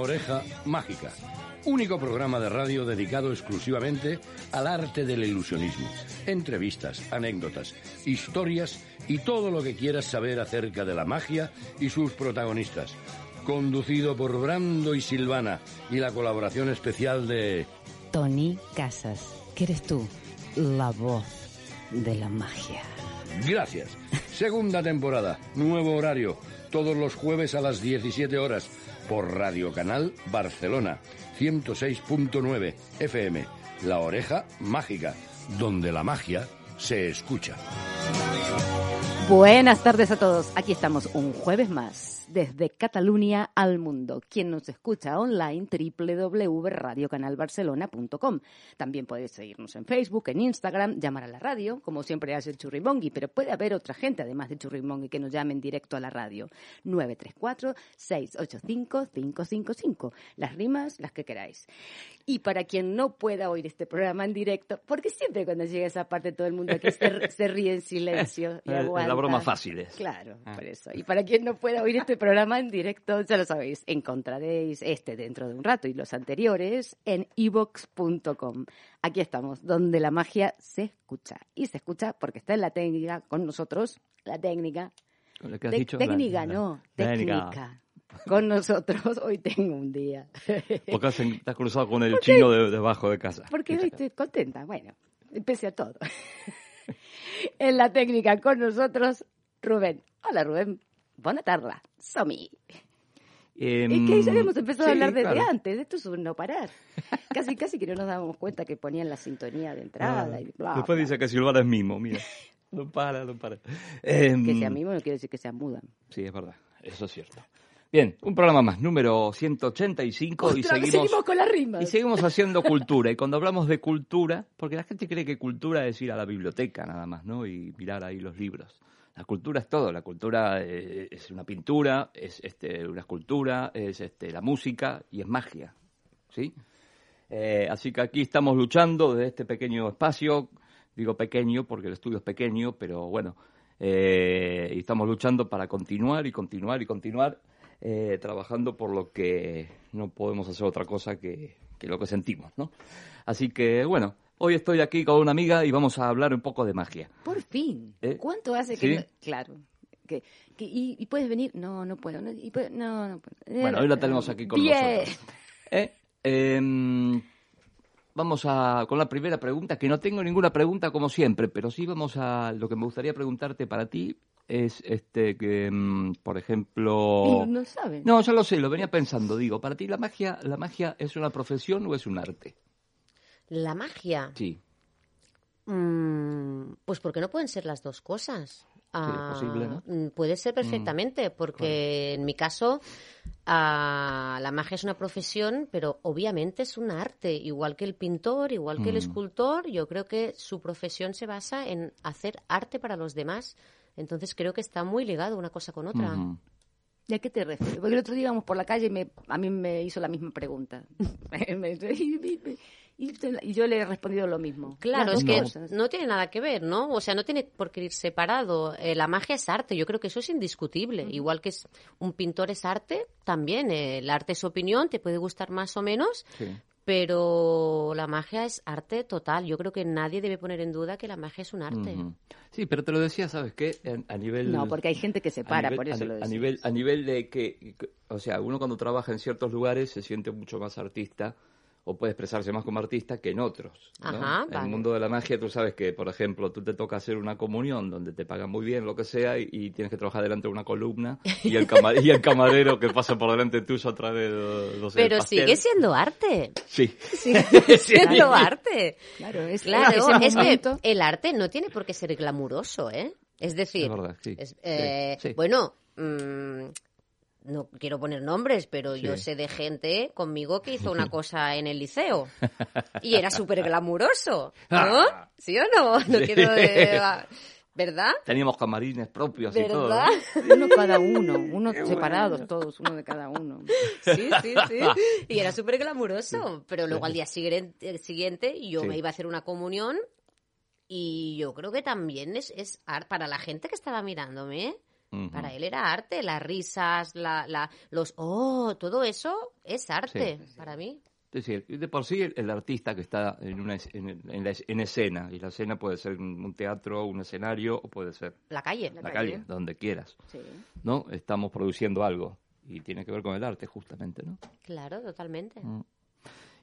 Oreja Mágica, único programa de radio dedicado exclusivamente al arte del ilusionismo. Entrevistas, anécdotas, historias y todo lo que quieras saber acerca de la magia y sus protagonistas. Conducido por Brando y Silvana y la colaboración especial de... Tony Casas, que eres tú, la voz de la magia. Gracias. Segunda temporada, nuevo horario, todos los jueves a las 17 horas por Radio Canal Barcelona 106.9 FM. La oreja mágica, donde la magia se escucha. Buenas tardes a todos. Aquí estamos un jueves más desde Cataluña al mundo. Quien nos escucha online, www.radiocanalbarcelona.com. También puedes seguirnos en Facebook, en Instagram, llamar a la radio, como siempre hace el Churrimongi, pero puede haber otra gente, además de Churrimongi, que nos llamen directo a la radio. 934-685-555. Las rimas, las que queráis. Y para quien no pueda oír este programa en directo, porque siempre cuando llega esa parte todo el mundo aquí se, se ríe en silencio y aguanta. La broma fácil es. Claro, por eso. Y para quien no pueda oír este programa en directo, ya lo sabéis, encontraréis este dentro de un rato y los anteriores en evox.com. Aquí estamos, donde la magia se escucha. Y se escucha porque está en la técnica con nosotros, la técnica. Lo que has dicho, técnica, la- no, la- técnica. Con nosotros, hoy tengo un día. Porque has, te has cruzado con el chino de, debajo de casa. Porque hoy estoy contenta. Bueno, pese a todo. en la técnica con nosotros, Rubén. Hola, Rubén. Buena tarde. Somi. Em, Es que ya habíamos empezado a hablar desde claro. antes. Esto es un no parar. Casi, casi que no nos dábamos cuenta que ponían la sintonía de entrada. Ah, y bla, Después bla. dice que Silvana es mimo, mira. No para, no para. Em, Que sea mismo no quiere decir que sea muda. Sí, es verdad, eso es cierto. Bien, un programa más, número 185 y Otra vez seguimos, seguimos con las rimas. y seguimos haciendo cultura. Y cuando hablamos de cultura, porque la gente cree que cultura es ir a la biblioteca nada más, ¿no? Y mirar ahí los libros. La cultura es todo, la cultura eh, es una pintura, es este, una escultura, es este, la música y es magia, ¿sí? Eh, así que aquí estamos luchando desde este pequeño espacio, digo pequeño porque el estudio es pequeño, pero bueno, eh, y estamos luchando para continuar y continuar y continuar trabajando por lo que no podemos hacer otra cosa que, que lo que sentimos, ¿no? Así que bueno, hoy estoy aquí con una amiga y vamos a hablar un poco de magia. Por fin. ¿Eh? ¿Cuánto hace ¿Sí? que.? no- Claro. Que, que- y, y puedes venir? No, no puedo. No, y puede- no, no puedo. Bueno, hoy la tenemos aquí con Bien. nosotros. ¿Eh? Em, vamos a con la primera pregunta, que no tengo ninguna pregunta como siempre, pero sí vamos a lo que me gustaría preguntarte para ti es este que em, por ejemplo Y no saben. No, ya lo sé, lo venía pensando, digo, para ti la magia la magia es una profesión o es un arte? La magia. Sí. Mm, pues porque no pueden ser las dos cosas. Ah, posible, ¿no? mm, Puede ser perfectamente, porque en mi caso ah, la magia es una profesión, pero obviamente es un arte, igual que el pintor, igual que el Mm. escultor. Yo creo que su profesión se basa en hacer arte para los demás. Entonces creo que está muy ligado una cosa con otra. ¿Y a qué te refieres? Porque el otro día íbamos por la calle y me, a mí me hizo la misma pregunta. Y, yo le he respondido lo mismo. Claro, es que cosas. no tiene nada que ver, ¿no? O sea, no tiene por qué ir separado. Eh, la magia es arte, yo creo que eso es indiscutible. Igual que es, un pintor es arte, también eh, el arte es opinión, te puede gustar más o menos, Sí. pero la magia es arte total. Yo creo que nadie debe poner en duda que la magia es un arte. Sí, pero te lo decía, ¿sabes qué? A nivel No, porque hay gente que se a para, nivel- por eso a, lo a decía. nivel a nivel de que, que- o sea uno cuando trabaja en ciertos lugares se siente mucho más artista o puede expresarse más como artista que en otros. ¿no? Ajá, en vale. el mundo de la magia tú sabes que, por ejemplo, tú te toca hacer una comunión donde te pagan muy bien, lo que sea, y, y tienes que trabajar delante de una columna y el, cama- y el camarero que pasa por delante tuyo a través de, no sé, el Pero sigue siendo arte. Sí. Sigue siendo arte. Claro, es Claro, es que el arte no tiene por qué ser glamuroso, ¿eh? Es decir, Es verdad, sí, es- sí, eh, sí. bueno, mm, no quiero poner nombres, pero yo sé de gente conmigo que hizo una cosa en el liceo y era súper glamuroso, ¿no? ¿Sí o no? No Sí. quiero... eh, ¿Verdad? Teníamos camarines propios y todo. ¿Verdad? ¿no? Uno cada uno, uno separados todos, uno de cada uno. Sí, sí, sí. Y era súper glamuroso. Pero luego al día siguiente, siguiente yo Sí. me iba a hacer una comunión y yo creo que también es, es para la gente que estaba mirándome. Para él era arte, las risas, la, la, los oh, todo eso es arte Sí. para mí. Es decir, de por sí el, el artista que está en, una, en, en la en escena, y la escena puede ser un un teatro, un escenario, o puede ser La calle. la, La calle, calle. donde quieras, Sí. ¿no? Estamos produciendo algo, y tiene que ver con el arte, justamente, ¿no? Claro, totalmente. Mm.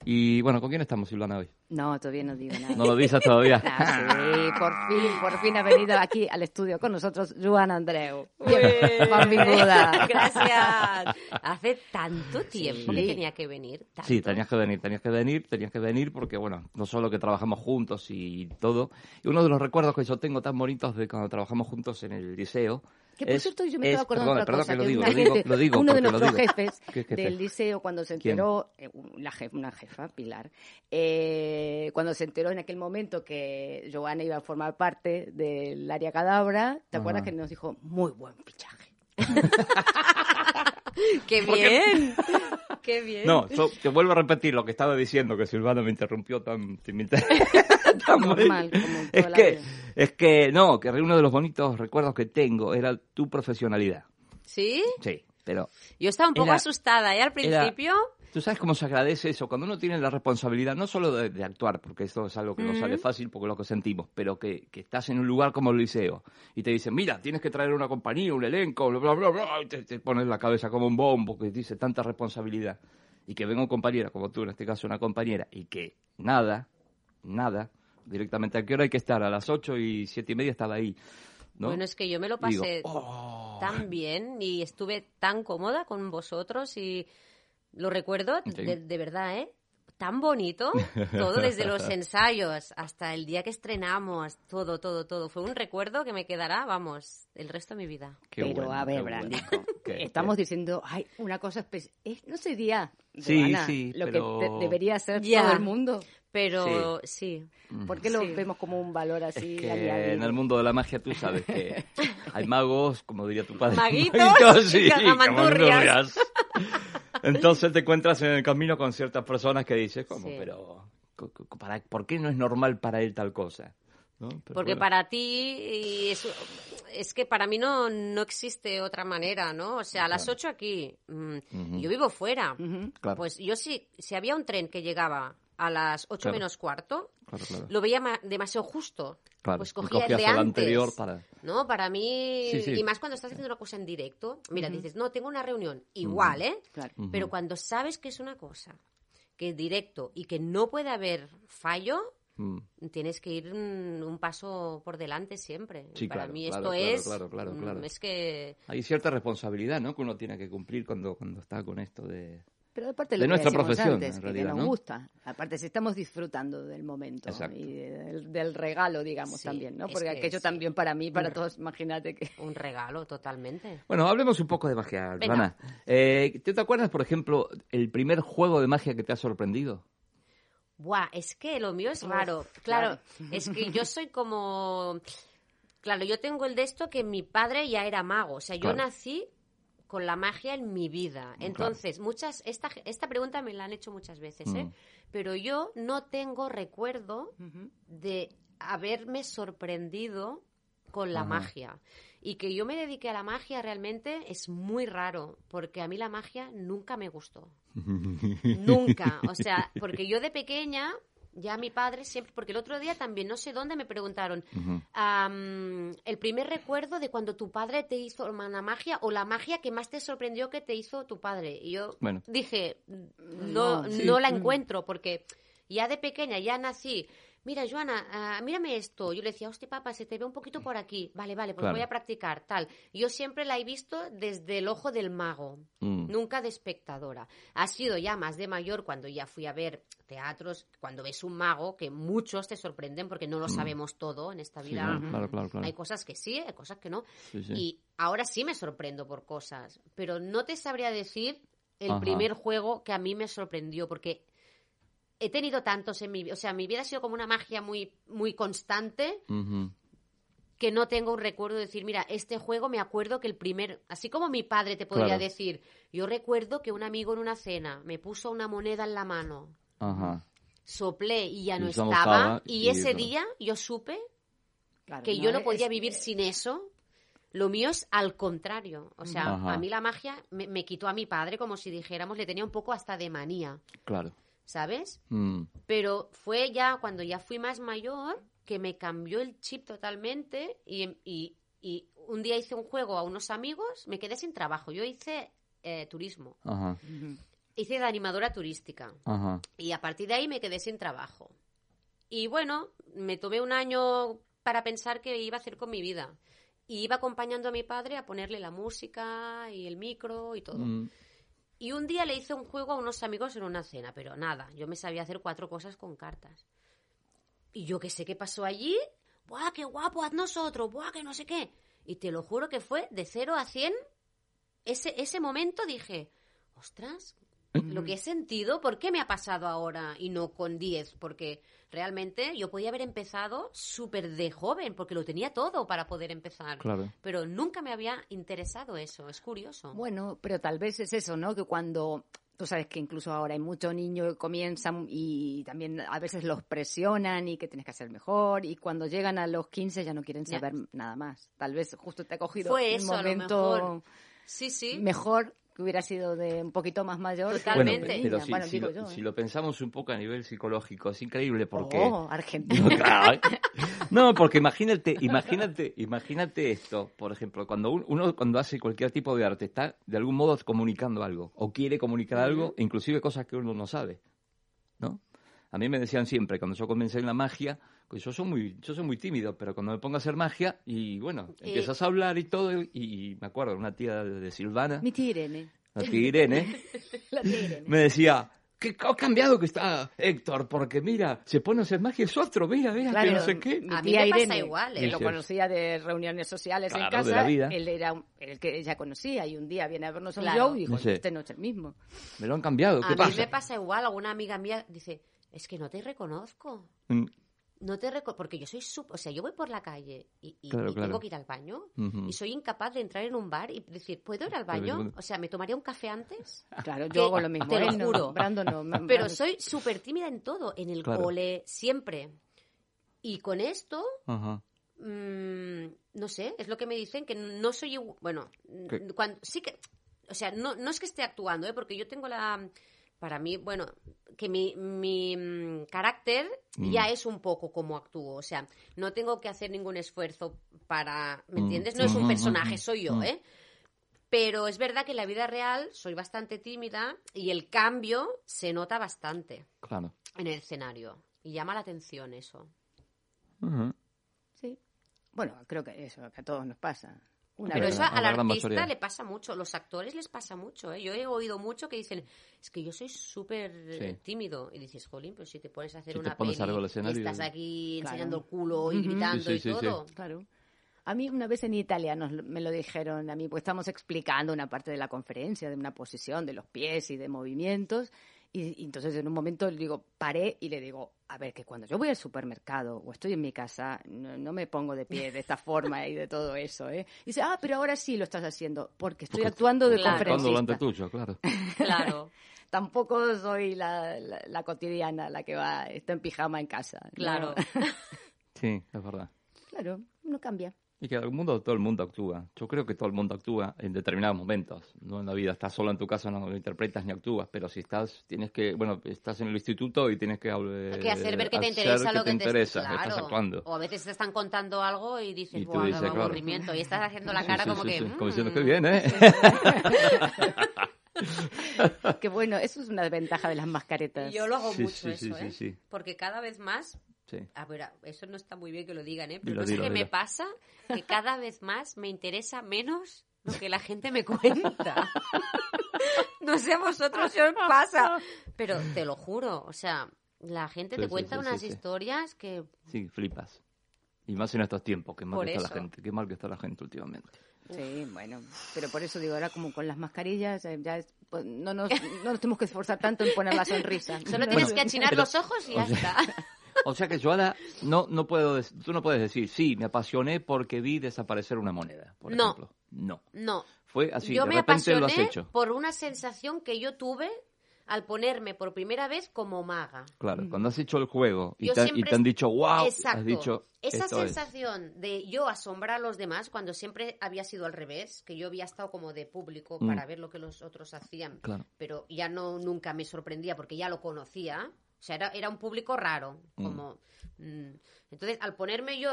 Y bueno, ¿con quién estamos, Silvana, hoy? No, todavía no digo nada. ¿No lo dices todavía? Ah, sí, por fin, por fin ha venido aquí al estudio con nosotros Joan Andreu. Bien. Benvinguda. Gracias. Hace tanto tiempo que Sí. tenía que venir. tanto. Sí, tenías que venir, tenías que venir, tenías que venir porque, bueno, no solo que trabajamos juntos y todo. Y uno de los recuerdos que yo tengo tan bonitos de cuando trabajamos juntos en el liceo. Que por es- cierto, yo me es- estaba acordando de perdona, otra cosa. que lo digo, una lo digo, gente- lo digo uno de nuestros jefes del liceo, cuando se enteró, eh, la jefa, una jefa, Pilar, eh, cuando se enteró en aquel momento que Joana iba a formar parte del área cadabra, ¿te acuerdas que nos dijo, muy buen fichaje? ¡Qué bien! ¡Qué bien! No, yo te vuelvo a repetir lo que estaba diciendo, que Silvana me interrumpió tan... tan Normal, como es que, vida. es que, no, que uno de los bonitos recuerdos que tengo era tu profesionalidad. ¿Sí? Sí, pero Yo estaba un poco Era- asustada, ¿eh? Al principio. Tú sabes cómo se agradece eso, cuando uno tiene la responsabilidad, no solo de, de actuar, porque eso es algo que no sale fácil porque es lo que sentimos, pero que, que estás en un lugar como el liceo y te dicen, mira, tienes que traer una compañía, un elenco, bla, bla, bla, bla, y te, te pones la cabeza como un bombo, que dice tanta responsabilidad. Y que venga un compañera, como tú, en este caso una compañera, y que nada, nada, directamente a qué hora hay que estar, a las ocho y siete y media estaba ahí. ¿no? Bueno, es que yo me lo digo, pasé "Oh". tan bien y estuve tan cómoda con vosotros y lo recuerdo Sí. de, de verdad, ¿eh? Tan bonito, todo desde los ensayos hasta el día que estrenamos, todo, todo, todo. Fue un recuerdo que me quedará, vamos, el resto de mi vida. Qué Pero bueno, a ver, bueno. Brandico, estamos qué- diciendo, ay, una cosa especial. No sería, Sí, sí, lo pero- que de- debería ser Ya. todo el mundo. Pero sí. ¿Por qué lo Sí. vemos como un valor así? Es que en el mundo de la magia tú sabes que hay magos, como diría tu padre. Maguitos y sí, cagamandurrias. cagamandurrias. Entonces te encuentras en el camino con ciertas personas que dices, ¿cómo? Sí. Pero, para, ¿por qué no es normal para él tal cosa? ¿No? Pero Porque bueno. para ti y es, es que para mí no, no existe otra manera, ¿no? O sea, a las Claro. 8 aquí, mm, Ujú. yo vivo fuera. Ujú. Claro. Pues yo sí, si había un tren que llegaba a las 8 Claro. menos cuarto, Claro, claro. lo veía ma- demasiado justo. Claro, Pues cogía el de el antes. anterior para... ¿No? Para mí, Sí, sí. y más cuando estás haciendo una cosa en directo, mira, dices, no, tengo una reunión, igual, ¿eh? Claro. Pero cuando sabes que es una cosa, que es directo y que no puede haber fallo, Mm. tienes que ir un, un paso por delante siempre. Sí, Para claro, mí claro, esto claro, es, claro, claro, mm, claro. es que Hay cierta responsabilidad, ¿no? Que uno tiene que cumplir cuando, cuando está con esto de... Pero aparte De lo que nuestra profesión, antes, en que nos ¿no? gusta. Aparte, si estamos disfrutando del momento Exacto. y del, del regalo, digamos, Sí, también, ¿no? Porque que aquello sí. también para mí, para todos, imagínate que... un regalo totalmente. Bueno, hablemos un poco de magia. Joana. Eh, ¿Te acuerdas, por ejemplo, el primer juego de magia que te ha sorprendido? Buah, es que lo mío es Uf, raro. claro. Claro, es que yo soy como... Claro, yo tengo el de esto que mi padre ya era mago. O sea, yo Claro. nací con la magia en mi vida. Entonces, muchas esta, esta pregunta me la han hecho muchas veces, ¿eh? Mm. Pero yo no tengo recuerdo de haberme sorprendido con la magia. Y que yo me dediqué a la magia realmente es muy raro, porque a mí la magia nunca me gustó. Nunca. O sea, porque yo de pequeña ya mi padre siempre, porque el otro día también, no sé dónde, me preguntaron, el primer recuerdo de cuando tu padre te hizo una magia o la magia que más te sorprendió que te hizo tu padre. Y yo Bueno. dije, No, no, sí. no la encuentro, porque ya de pequeña ya nací. Mira, Joana, ah, mírame esto. Yo le decía, hostia, papá, se te ve un poquito por aquí. Vale, vale, pues Claro. voy a practicar, tal. Yo siempre la he visto desde el ojo del mago, Mm. nunca de espectadora. Ha sido ya más de mayor cuando ya fui a ver teatros, cuando ves un mago, que muchos te sorprenden porque no lo sabemos todo en esta Mm. Sí, vida. claro, claro, claro, claro. Hay cosas que sí, hay cosas que no. Sí, sí. Y ahora sí me sorprendo por cosas, pero no te sabría decir el Ajá. primer juego que a mí me sorprendió, porque he tenido tantos en mi vida, o sea, mi vida ha sido como una magia muy, muy constante que no tengo un recuerdo de decir, mira, este juego me acuerdo que el primer, así como mi padre te podría Claro. decir, yo recuerdo que un amigo en una cena me puso una moneda en la mano, Ajá. soplé y ya Y no estaba, estaba, y, y ese día yo supe Claro, que yo no Es- podía vivir sin eso. Lo mío es al contrario. O sea, Ajá. a mí la magia me, me quitó a mi padre como si dijéramos, le tenía un poco hasta de manía, Claro. ¿Sabes? Mm. Pero fue ya cuando ya fui más mayor que me cambió el chip totalmente y, y- y un día hice un juego a unos amigos, me quedé sin trabajo. Yo hice eh, turismo, Ajá. hice de animadora turística. Ajá. Y a partir de ahí me quedé sin trabajo. Y bueno, me tomé un año para pensar qué iba a hacer con mi vida. Y iba acompañando a mi padre a ponerle la música y el micro y todo. Mm. Y un día le hice un juego a unos amigos en una cena, pero nada, yo me sabía hacer cuatro cosas con cartas. Y yo que sé qué pasó allí, ¡buah, qué guapo, haz nosotros! ¡buah, que no sé qué! Y te lo juro que fue de 0 a 100. Ese, ese momento dije, ostras, lo que he sentido, ¿por qué me ha pasado ahora y no con 10? Porque realmente yo podía haber empezado súper de joven, porque lo tenía todo para poder empezar. Claro. Pero nunca me había interesado eso, es curioso. Bueno, pero tal vez es eso, ¿no? Que cuando tú sabes que incluso ahora hay muchos niños que comienzan y también a veces los presionan y que tienes que hacer mejor y cuando llegan a los 15 ya no quieren Ya. saber nada más. Tal vez justo te ha cogido Fue un eso, a lo momento mejor. Sí, sí. mejor que hubiera sido de un poquito más mayor. Totalmente. niña. pero si, bueno, si digo lo, yo, si ¿eh? lo pensamos un poco a nivel psicológico, es increíble porque... Oh, Argentina. Ay. No, porque imagínate, imagínate, imagínate esto, por ejemplo, cuando un- uno cuando hace cualquier tipo de arte está de algún modo comunicando algo o quiere comunicar algo, inclusive cosas que uno no sabe, ¿no? A mí me decían siempre cuando yo comencé en la magia, pues yo soy muy, yo soy muy tímido, pero cuando me pongo a hacer magia y bueno, Eh. empiezas a hablar y todo y, y me acuerdo una tía de, de Silvana, Mi tía Irene. la tía Irene, La tía Irene. me decía, ¿qué ha cambiado que está Héctor? Porque mira, se pone a hacer magia, es otro, mira, mira, que Claro, no sé qué. A mí me pasa Irene, igual, ¿eh? que lo conocía de reuniones sociales en Claro, de casa, la vida. él era el que ella conocía y un día viene a vernos a un Claro. show y dijo, Sí. este no es el mismo. Me lo han cambiado, A ¿qué mí pasa? me pasa igual, alguna amiga mía dice, es que no te reconozco. Mm, No te reco porque yo soy súper, o sea, yo voy por la calle y, y- Claro, y claro. tengo que ir al baño y soy incapaz de entrar en un bar y decir, ¿puedo ir al baño? O sea, ¿me tomaría un café antes? Claro, yo hago lo mismo. te lo no, juro. Brandon no. Pero soy súper tímida en todo, en el Claro. cole, siempre. Y con esto, mm, no sé, es lo que me dicen, que no soy igu- Bueno, ¿Qué? cuando, sí que. O sea, no, no es que esté actuando, ¿eh? porque yo tengo la. Para mí, bueno, que mi, mi mm, carácter Mm. ya es un poco como actúo. O sea, no tengo que hacer ningún esfuerzo para. ¿Me Mm. entiendes? No es un personaje, soy yo. ¿eh? Pero es verdad que en la vida real soy bastante tímida y el cambio se nota bastante Claro. en el escenario. Y llama la atención eso. Sí. Bueno, creo que eso que a todos nos pasa. Una Pero eso a al artista mayoría. le pasa mucho, los actores les pasa mucho. ¿eh? Yo he oído mucho que dicen, es que yo soy súper eh, Sí. tímido. Y dices, jolín, pero si te pones a hacer Si te una peli y estás aquí Claro. enseñando el culo y gritando Sí, sí, y sí, sí. todo. Claro. A mí una vez en Italia nos, lo- me lo dijeron a mí, pues estamos explicando una parte de la conferencia, de una posición, de los pies y de movimientos. Y, y entonces en un momento le digo, paré y le digo, a ver, que cuando yo voy al supermercado o estoy en mi casa, no, no me pongo de pie de esta forma y de todo eso, ¿eh? Y dice, ah, pero ahora sí lo estás haciendo, porque estoy Porque actuando de Claro. Actuando tuyo, claro. Claro, Tampoco soy la, la- la cotidiana, la que va, está en pijama en casa. ¿no? claro. Sí, es verdad. Claro, no cambia. Y que en el mundo todo el mundo actúa. Yo creo que todo el mundo actúa en determinados momentos. No en la vida estás solo en tu casa, no lo interpretas ni actúas. Pero si estás, tienes que, bueno, estás en el instituto y tienes que, eh, Hay que hacer ver que te interesa que lo que te interesa, que claro. estás actuando. O a veces te están contando algo y dices, Y tú "Buah, qué dices, claro. aburrimiento. Y estás haciendo la cara sí, como sí, que. sí. Como diciendo, "Mm". qué bien, ¿eh? Que bueno, eso es una ventaja de las mascaretas. Yo lo hago Sí, mucho sí, eso, sí, ¿eh? sí, sí. Porque cada vez más Sí. A ver, a- eso no está muy bien que lo digan, ¿eh? Pero Dilo, no sé dilo, qué me pasa, que cada vez más me interesa menos lo que la gente me cuenta. no sé a vosotros si os pasa, pero te lo juro, o sea, la gente Sí, te cuenta sí, sí, unas sí. historias que... Sí, flipas. Y más en estos tiempos, que mal que está la gente. Qué mal que está la gente últimamente. Sí, bueno, pero por eso digo, ahora como con las mascarillas, eh, ya es- pues, no, nos, no nos tenemos que esforzar tanto en poner la sonrisa. Solo tienes que achinar pero- los ojos y ya o sea- está. O sea que yo ahora no, no puedo, tú no puedes decir, sí, me apasioné porque vi desaparecer una moneda, por No. ejemplo. No. No, Fue así, yo de me repente lo has hecho. por una sensación que yo tuve al ponerme por primera vez como maga. Claro, cuando has hecho el juego y, te, y siempre te han dicho, wow, Exacto. has dicho, Esa es. sensación de yo asombrar a los demás cuando siempre había sido al revés, que yo había estado como de público Mm. para ver lo que los otros hacían, Claro. pero ya no nunca me sorprendía porque ya lo conocía. O sea, era, era un público raro, Mm. como mm. entonces al ponerme yo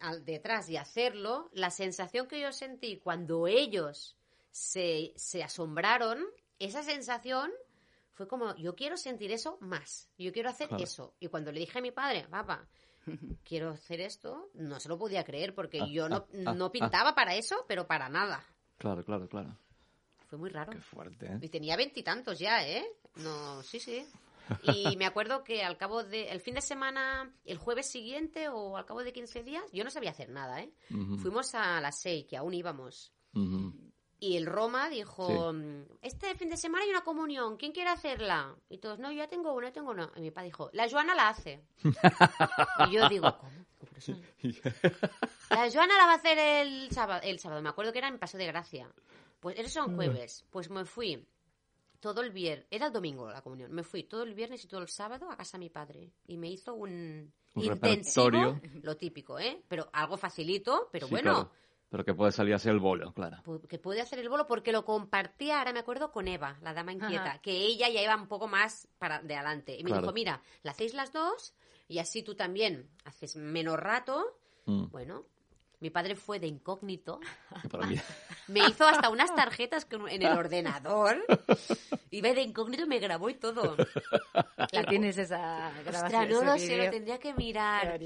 al detrás y hacerlo, la sensación que yo sentí cuando ellos se, se asombraron, esa sensación fue como, yo quiero sentir eso más, yo quiero hacer Claro. eso. Y cuando le dije a mi padre, papá, quiero hacer esto, no se lo podía creer porque Ah, yo no, ah, ah, no ah. pintaba para eso, pero para nada. Claro, claro, claro. Fue muy raro. Qué fuerte, ¿eh? Y tenía veintitantos ya, ¿eh? No, sí, sí. Y me acuerdo que al cabo de, el fin de semana, el jueves siguiente o al cabo de 15 días, yo no sabía hacer nada, ¿eh? Fuimos a las 6, que aún íbamos. ujú. Y el Roma dijo, mm, este fin de semana hay una comunión, ¿quién quiere hacerla? Y todos, no, yo ya tengo una, yo tengo una. Y mi papá dijo, la Joana la hace. y yo digo, ¿cómo? La Joana la va a hacer el sábado, el sábado, me acuerdo que era en Paso de Gracia. Pues eso era un jueves. Pues me fui todo el viernes, era el domingo la comunión, me fui todo el viernes y todo el sábado a casa de mi padre. Y me hizo un, Un intensivo, repertorio. lo típico, ¿eh? Pero algo facilito, pero Sí, bueno. claro. Pero que puede salir así el bolo, claro. Que puede hacer el bolo porque lo compartía, ahora me acuerdo, con Eva, la dama inquieta, Ajá. que ella ya iba un poco más para de adelante. Y me Claro. dijo, mira, la hacéis las dos y así tú también haces menos rato. Mm, Bueno, mi padre fue de incógnito, que para mí- me hizo hasta unas tarjetas con- en el ordenador, iba de incógnito y me grabó y todo. La tienes esa grabación. Ostras, no lo sé, lo tendría que mirar.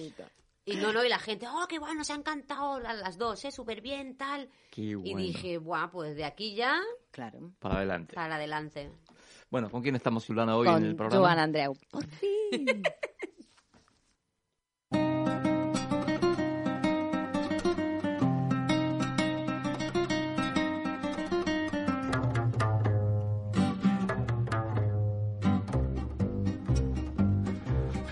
Y no, no, y la gente, oh, qué bueno, se han cantado las las dos, ¿eh? Súper bien, tal. Qué Y bueno. dije, buah, pues de aquí ya Claro. Para adelante. para adelante. Bueno, ¿con quién estamos, Silvana, hoy en el Con programa? Joan Andreu. Por fin.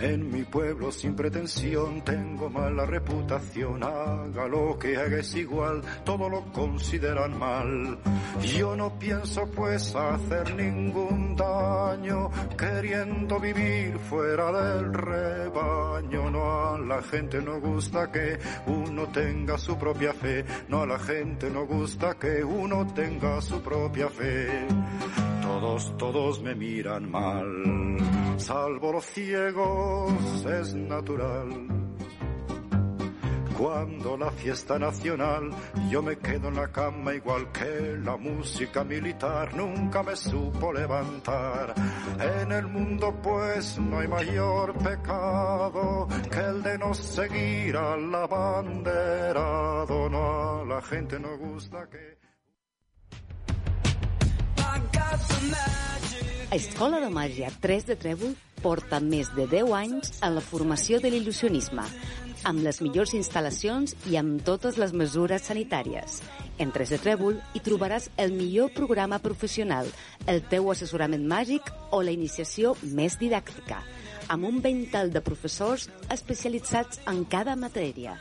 En mi pueblo sin pretensión tengo mala reputación, haga lo que haga es igual, todo lo consideran mal. Yo no pienso pues hacer ningún daño, queriendo vivir fuera del rebaño. No a la gente no gusta que uno tenga su propia fe, no a la gente no gusta que uno tenga su propia fe. Todos, todos me miran mal, salvo los ciegos, es natural. Cuando la fiesta nacional, yo me quedo en la cama igual que la música militar, nunca me supo levantar. En el mundo pues no hay mayor pecado que el de no seguir al abanderado, no a la gente no gusta que... Escola de Màgia 3 de Trèvol porta més de 10 anys en la formació de l'il·lusionisme, amb les millors instal·lacions i amb totes les mesures sanitàries. En 3 de Trèvol hi trobaràs el millor programa professional, el teu assessorament màgic o la iniciació més didàctica, amb un ventall de professors especialitzats en cada matèria.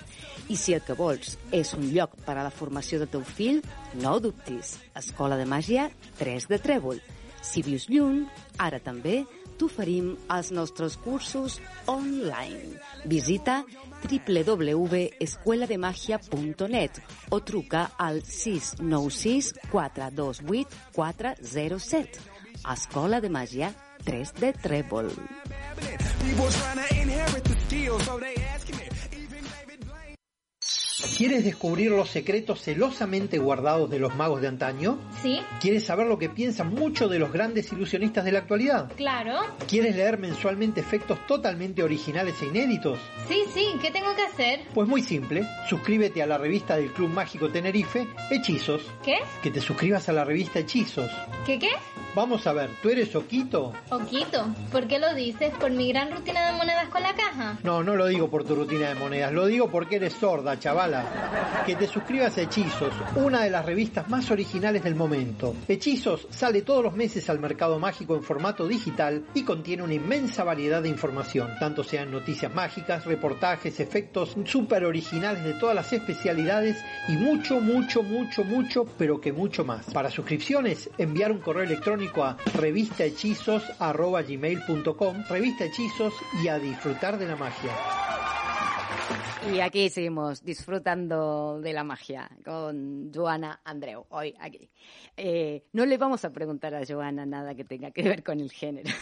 I si el que vols és un lloc per a la formació del teu fill, no dubtis. Escola de Màgia 3 de Trèvol. Si vius lluny, ara també t'oferim els nostres cursos online. Visita www.escuelademagia.net o truca al 696 428 407. Escola de Màgia 3 de Trèvol. ¿Quieres descubrir los secretos celosamente guardados de los magos de antaño? Sí, ¿Quieres saber lo que piensan muchos de los grandes ilusionistas de la actualidad? claro. ¿Quieres leer mensualmente efectos totalmente originales e inéditos? Sí, sí, ¿qué tengo que hacer? Pues muy simple, suscríbete a la revista del Club Mágico Tenerife, Hechizos. ¿Qué? Que te suscribas a la revista Hechizos. ¿Qué qué? Vamos a ver, ¿tú eres Oquito? Oquito, ¿por qué lo dices? ¿Por mi gran rutina de monedas con la caja? No, no lo digo por tu rutina de monedas, lo digo porque eres sorda, chavala. Que te suscribas a Hechizos, una de las revistas más originales del momento. Hechizos sale todos los meses al mercado mágico en formato digital y contiene una inmensa variedad de información, tanto sean noticias mágicas, reportajes, efectos súper originales de todas las especialidades y mucho, mucho, mucho, mucho, pero que mucho más. Para suscripciones, enviar un correo electrónico a revistahechizos.gmail.com, revista hechizos y a disfrutar de la magia. Y aquí seguimos disfrutando de la magia con Joana Andreu, hoy aquí. Eh, no le vamos a preguntar a Joana nada que tenga que ver con el género.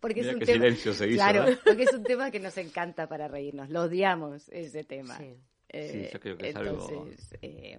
Porque Mira es un qué tema, silencio se hizo, claro, ¿eh? porque es un tema que nos encanta para reírnos. Lo odiamos ese tema. Sí. Eh, Sí, yo creo que es algo- entonces, eh,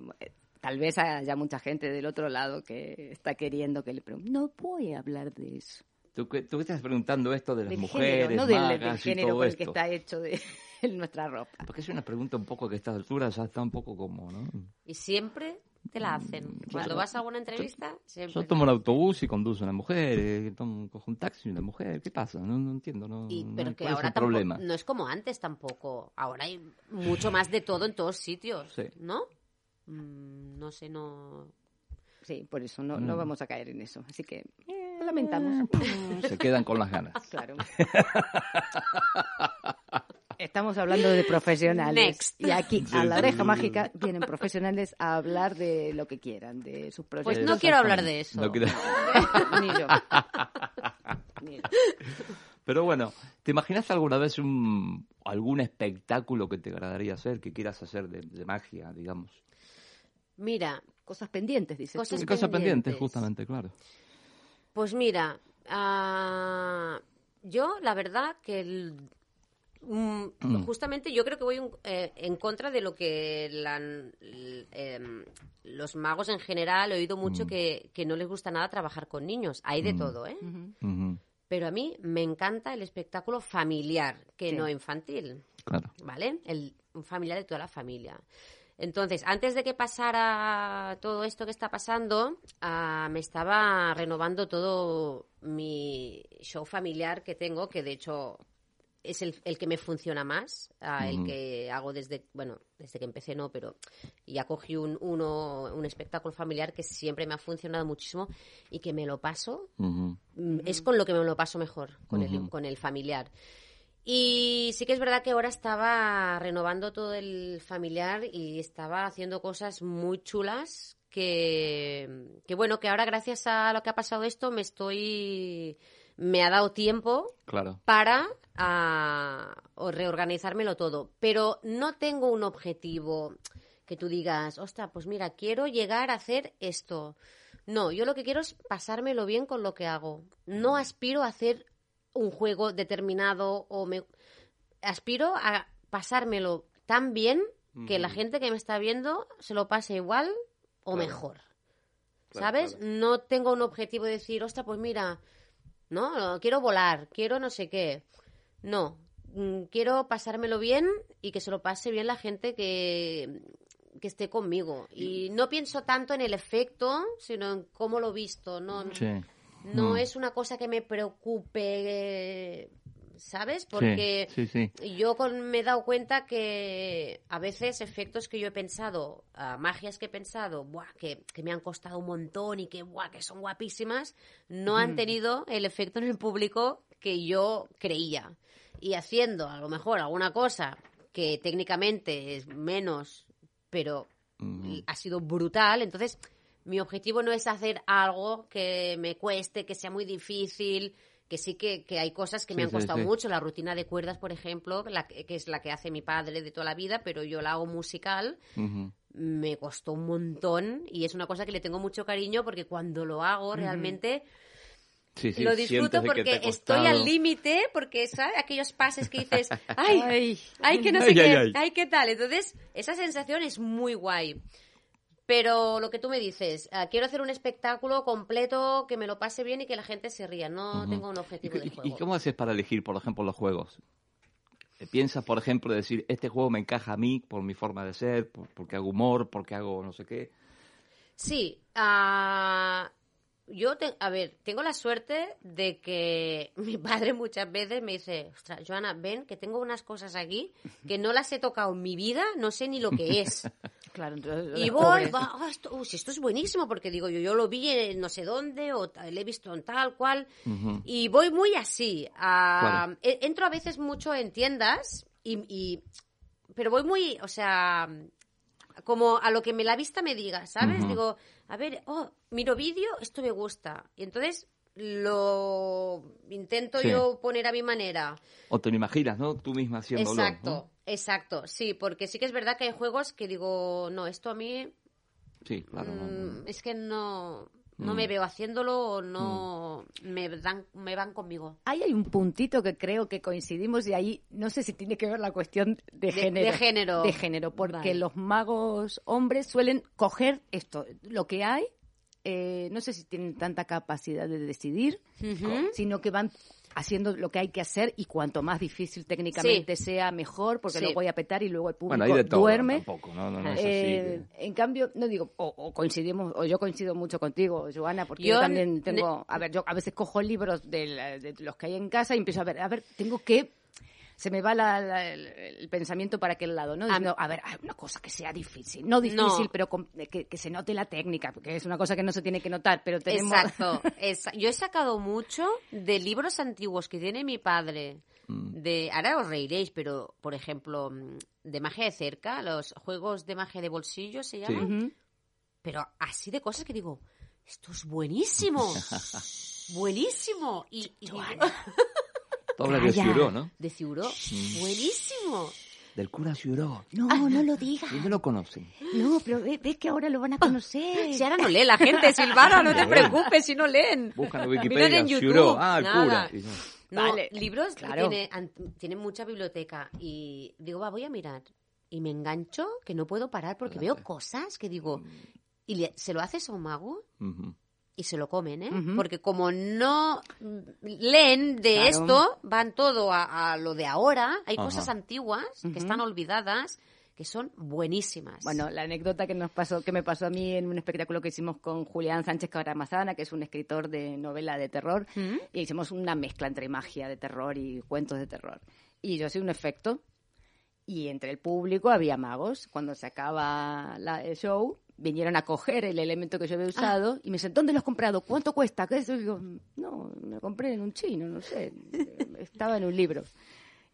tal vez haya mucha gente del otro lado que está queriendo que le pregunten. No voy a hablar de eso. ¿Tú, estás preguntando esto de las Del mujeres, género, no del, del magas y género todo con el que está hecho de nuestra ropa. Porque es una pregunta un poco que a esta altura ya está un poco como, ¿no? Y siempre te la hacen. Cuando vas a una entrevista, siempre. Yo tomo un autobús y conduce una mujer, eh, tomo, cojo un taxi y una mujer, ¿qué pasa? No, no entiendo, no, Y, no- pero que ¿cuál es ahora el tampoco, problema? no es como antes tampoco. Ahora hay mucho más de todo en todos sitios, Sí. ¿no? Mm, no sé, no. Sí, por eso no, no Mm. vamos a caer en eso. Así que eh, lamentamos. Se quedan con las ganas. Claro. Estamos hablando de profesionales. Next. Y aquí, a la oreja mágica, vienen profesionales a hablar de lo que quieran, de sus Pues proyectos. no quiero hablar de eso. No quiero- Ni yo. Ni yo. Pero bueno, ¿te imaginas alguna vez un, algún espectáculo que te agradaría hacer, que quieras hacer de, de magia, digamos? Mira, Cosas pendientes, dices Cosas tú. Cosa pendiente, pendientes. justamente, claro. Pues mira, ah, yo la verdad que el- mm, justamente yo creo que voy un- eh, en contra de lo que la- l- em, los magos en general he oído mucho que, que no les gusta nada trabajar con niños. Hay de todo, ¿eh? Pero a mí me encanta el espectáculo familiar, que Sí. no infantil. Claro. ¿vale? El, un familiar de toda la familia. Entonces, antes de que pasara todo esto que está pasando, ah, me estaba renovando todo mi show familiar que tengo, que de hecho es el, el que me funciona más, ah, el que hago desde, bueno, desde que empecé no, pero ya cogí un, uno, un espectáculo familiar que siempre me ha funcionado muchísimo y que me lo paso. Mm, es con lo que me lo paso mejor, con, el, con el familiar. Y sí que es verdad que ahora estaba renovando todo el familiar y estaba haciendo cosas muy chulas que, que bueno, que ahora gracias a lo que ha pasado esto me estoy... me ha dado tiempo Claro. para o reorganizármelo todo. Pero no tengo un objetivo que tú digas, ostras, pues mira, quiero llegar a hacer esto. No, yo lo que quiero es pasármelo bien con lo que hago. No aspiro a hacer un juego determinado o me aspiro a pasármelo tan bien que la gente que me está viendo se lo pase igual o Claro. mejor. Claro, ¿Sabes? claro. No tengo un objetivo de decir, ostras, pues mira, no, quiero volar, quiero no sé qué. No, mm, quiero pasármelo bien y que se lo pase bien la gente que, que esté conmigo. Y no pienso tanto en el efecto, sino en cómo lo he visto. No, Sí. No Mm. es una cosa que me preocupe, ¿sabes? Porque Sí, sí. yo con- me he dado cuenta que a veces efectos que yo he pensado, ah, magias que he pensado, buah, que, que me han costado un montón y que, buah, que son guapísimas, no han tenido el efecto en el público que yo creía. Y haciendo a lo mejor alguna cosa que técnicamente es menos, pero Ujú. ha sido brutal, entonces mi objetivo no es hacer algo que me cueste, que sea muy difícil, que sí que, que hay cosas que me han costado sí. mucho. La rutina de cuerdas, por ejemplo, la que es la que hace mi padre de toda la vida, pero yo la hago musical. Me costó un montón y es una cosa que le tengo mucho cariño porque cuando lo hago realmente Sí, sí, lo disfruto porque estoy al límite, porque ¿sabes? aquellos pases que dices, ay, Ay. ay, que no sé Ay, qué, ay, ay, ay. qué tal. Entonces, esa sensación es muy guay. Pero lo que tú me dices, ah, quiero hacer un espectáculo completo, que me lo pase bien y que la gente se ría. No tengo un ¿Y, objetivo de y- juego. y cómo haces para elegir, por ejemplo, los juegos? Eh, ¿Piensas, por ejemplo, decir, este juego me encaja a mí por mi forma de ser, por- porque hago humor, porque hago no sé qué? Sí, ah, yo, te- a ver, tengo la suerte de que mi padre muchas veces me dice, ostras, Joana, ven que tengo unas cosas aquí que no las he tocado en mi vida, no sé ni lo que es. Claro, entonces Y voy, va, ah, esto, uy, esto es buenísimo, porque digo yo, yo lo vi en no sé dónde, o le he visto en tal cual, y voy muy así. a- Claro. Entro a veces mucho en tiendas, y, y- pero voy muy, o sea, como a lo que me la vista me diga, ¿sabes? Digo, a ver, oh, miro vídeo, esto me gusta. Y entonces lo intento Sí. yo poner a mi manera. O te lo imaginas, ¿no? Tú misma haciéndolo. Exacto, ¿no? exacto, sí, porque sí que es verdad que hay juegos que digo, no, esto a mí Sí, claro. no, no. Mm, es que no, no Mm. me veo haciéndolo o no me, dan, me van conmigo. Ahí hay un puntito que creo que coincidimos y ahí no sé si tiene que ver la cuestión de, De- género. de género. De género, porque Vale. los magos hombres suelen coger esto, lo que hay, eh, no sé si tienen tanta capacidad de decidir, sino que van haciendo lo que hay que hacer y cuanto más difícil técnicamente sea, mejor, porque Sí. lo voy a petar y luego el público Bueno, hay de todo. duerme. Tampoco, no, no, no es así. Eh, que- en cambio, no digo, o, o coincidimos, o yo coincido mucho contigo, Joana, porque Yo yo, también tengo, a ver, yo a veces cojo libros de, la- de los que hay en casa y empiezo a ver, a ver, tengo que, se me va la- la- el, el pensamiento para aquel lado, ¿no? A- Diciendo, a ver, hay una cosa que sea difícil, no difícil, No. pero con- que, que se note la técnica, porque es una cosa que no se tiene que notar, pero tenemos... Exacto. esa- Yo he sacado mucho de libros antiguos que tiene mi padre. Mm. De, ahora os reiréis, pero por ejemplo, mm, de magia de cerca, los juegos de magia de bolsillo se llaman. Pero así de cosas que digo, esto es buenísimo. buenísimo. Y, y de. Ciuró, ¿no? de Ciuró, buenísimo. Del cura Ciuró. No, no lo digas. ¿Dónde lo conocen? No, pero ve- ves que ahora lo van a conocer. Si ahora no lee la gente, Silvana, no te preocupes si no leen. Buscan en Wikipedia, en YouTube. Ciuró. Ah, el nada. cura. Y no. No, Vale, libros claro. tiene, mucha biblioteca y digo, va, voy a mirar. Y me engancho que no puedo parar porque veo cosas que digo, y le- se lo haces a un mago Ujú. Y se lo comen, ¿eh? Ujú. Porque como no leen de Claro. esto, van todo a, a lo de ahora. Hay cosas antiguas que están olvidadas que son buenísimas. Bueno, la anécdota que nos pasó, que me pasó a mí en un espectáculo que hicimos con Julián Sánchez Caramazana, que es un escritor de novela de terror, y hicimos una mezcla entre magia de terror y cuentos de terror. Y yo hacía un efecto, y entre el público había magos. Cuando se acaba la- el show, vinieron a coger el elemento que yo había usado y me dicen, ¿dónde lo has comprado? ¿Cuánto cuesta? ¿Qué es eso? Y digo, no, me lo compré en un chino, no sé, estaba en un libro.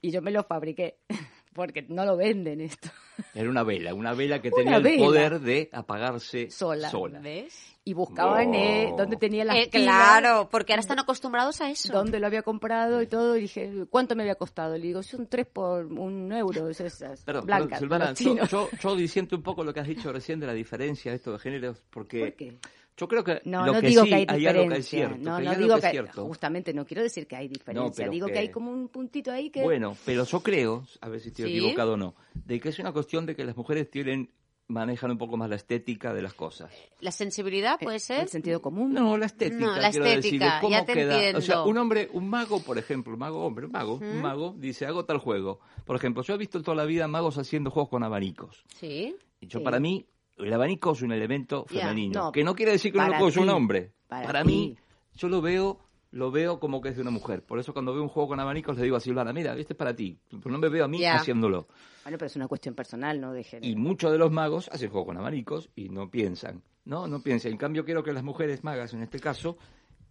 Y yo me lo fabriqué, porque no lo venden esto. Era una vela, una vela que Una tenía el poder de apagarse Sola. ¿Ves? Y buscaban eh, dónde tenía las Eh, pilas, claro, porque ahora están acostumbrados a eso. dónde lo había comprado y todo. Y dije, ¿cuánto me había costado? Le digo, son tres por un euro, es esas Perdón, blancas. perdón, Silvana, yo, yo, yo disiento un poco lo que has dicho recién de la diferencia de esto de géneros, porque ¿Por qué? Yo creo que No, lo no que digo sí, que hay algo que es diferencia. cierto. no, que no digo que que, es cierto. justamente no quiero decir que hay diferencia. pero digo que... que- hay como un puntito ahí que... Bueno, pero yo creo, a ver si estoy Sí. equivocado o no, de que es una cuestión de que las mujeres tienen manejan un poco más la estética de las cosas. La sensibilidad puede ser. el sentido común. No, la estética. No, la quiero decir, de estética, cómo ya te queda. O sea, un hombre, un mago, por ejemplo, un mago hombre, un mago, un mago, dice, hago tal juego. Por ejemplo, yo he visto toda la vida magos haciendo juegos con abanicos. Sí. Y yo, Sí. para mí, el abanico es un elemento femenino. no, que no quiere decir que no lo un hombre. para mí, yo lo veo lo veo como que es de una mujer. Por eso cuando veo un juego con abanicos le digo a Silvana, mira, este es para ti. Pero no me veo a mí haciéndolo. Bueno, pero es una cuestión personal, no de género. Y muchos de los magos hacen juego con abanicos y no piensan. No, no piensan. En cambio, quiero que las mujeres magas, en este caso,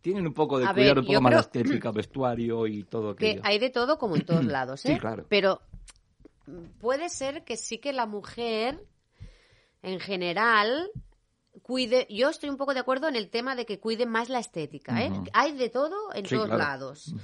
tienen un poco de A cuidar ver, un poco más la creo- estética, vestuario y todo Que aquello. hay de todo como en todos lados, ¿eh? Sí, claro. Pero mm, puede ser que sí que la mujer, en general, cuide. Yo estoy un poco de acuerdo en el tema de que cuide más la estética. ¿eh? Hay de todo en Sí, todos claro. lados.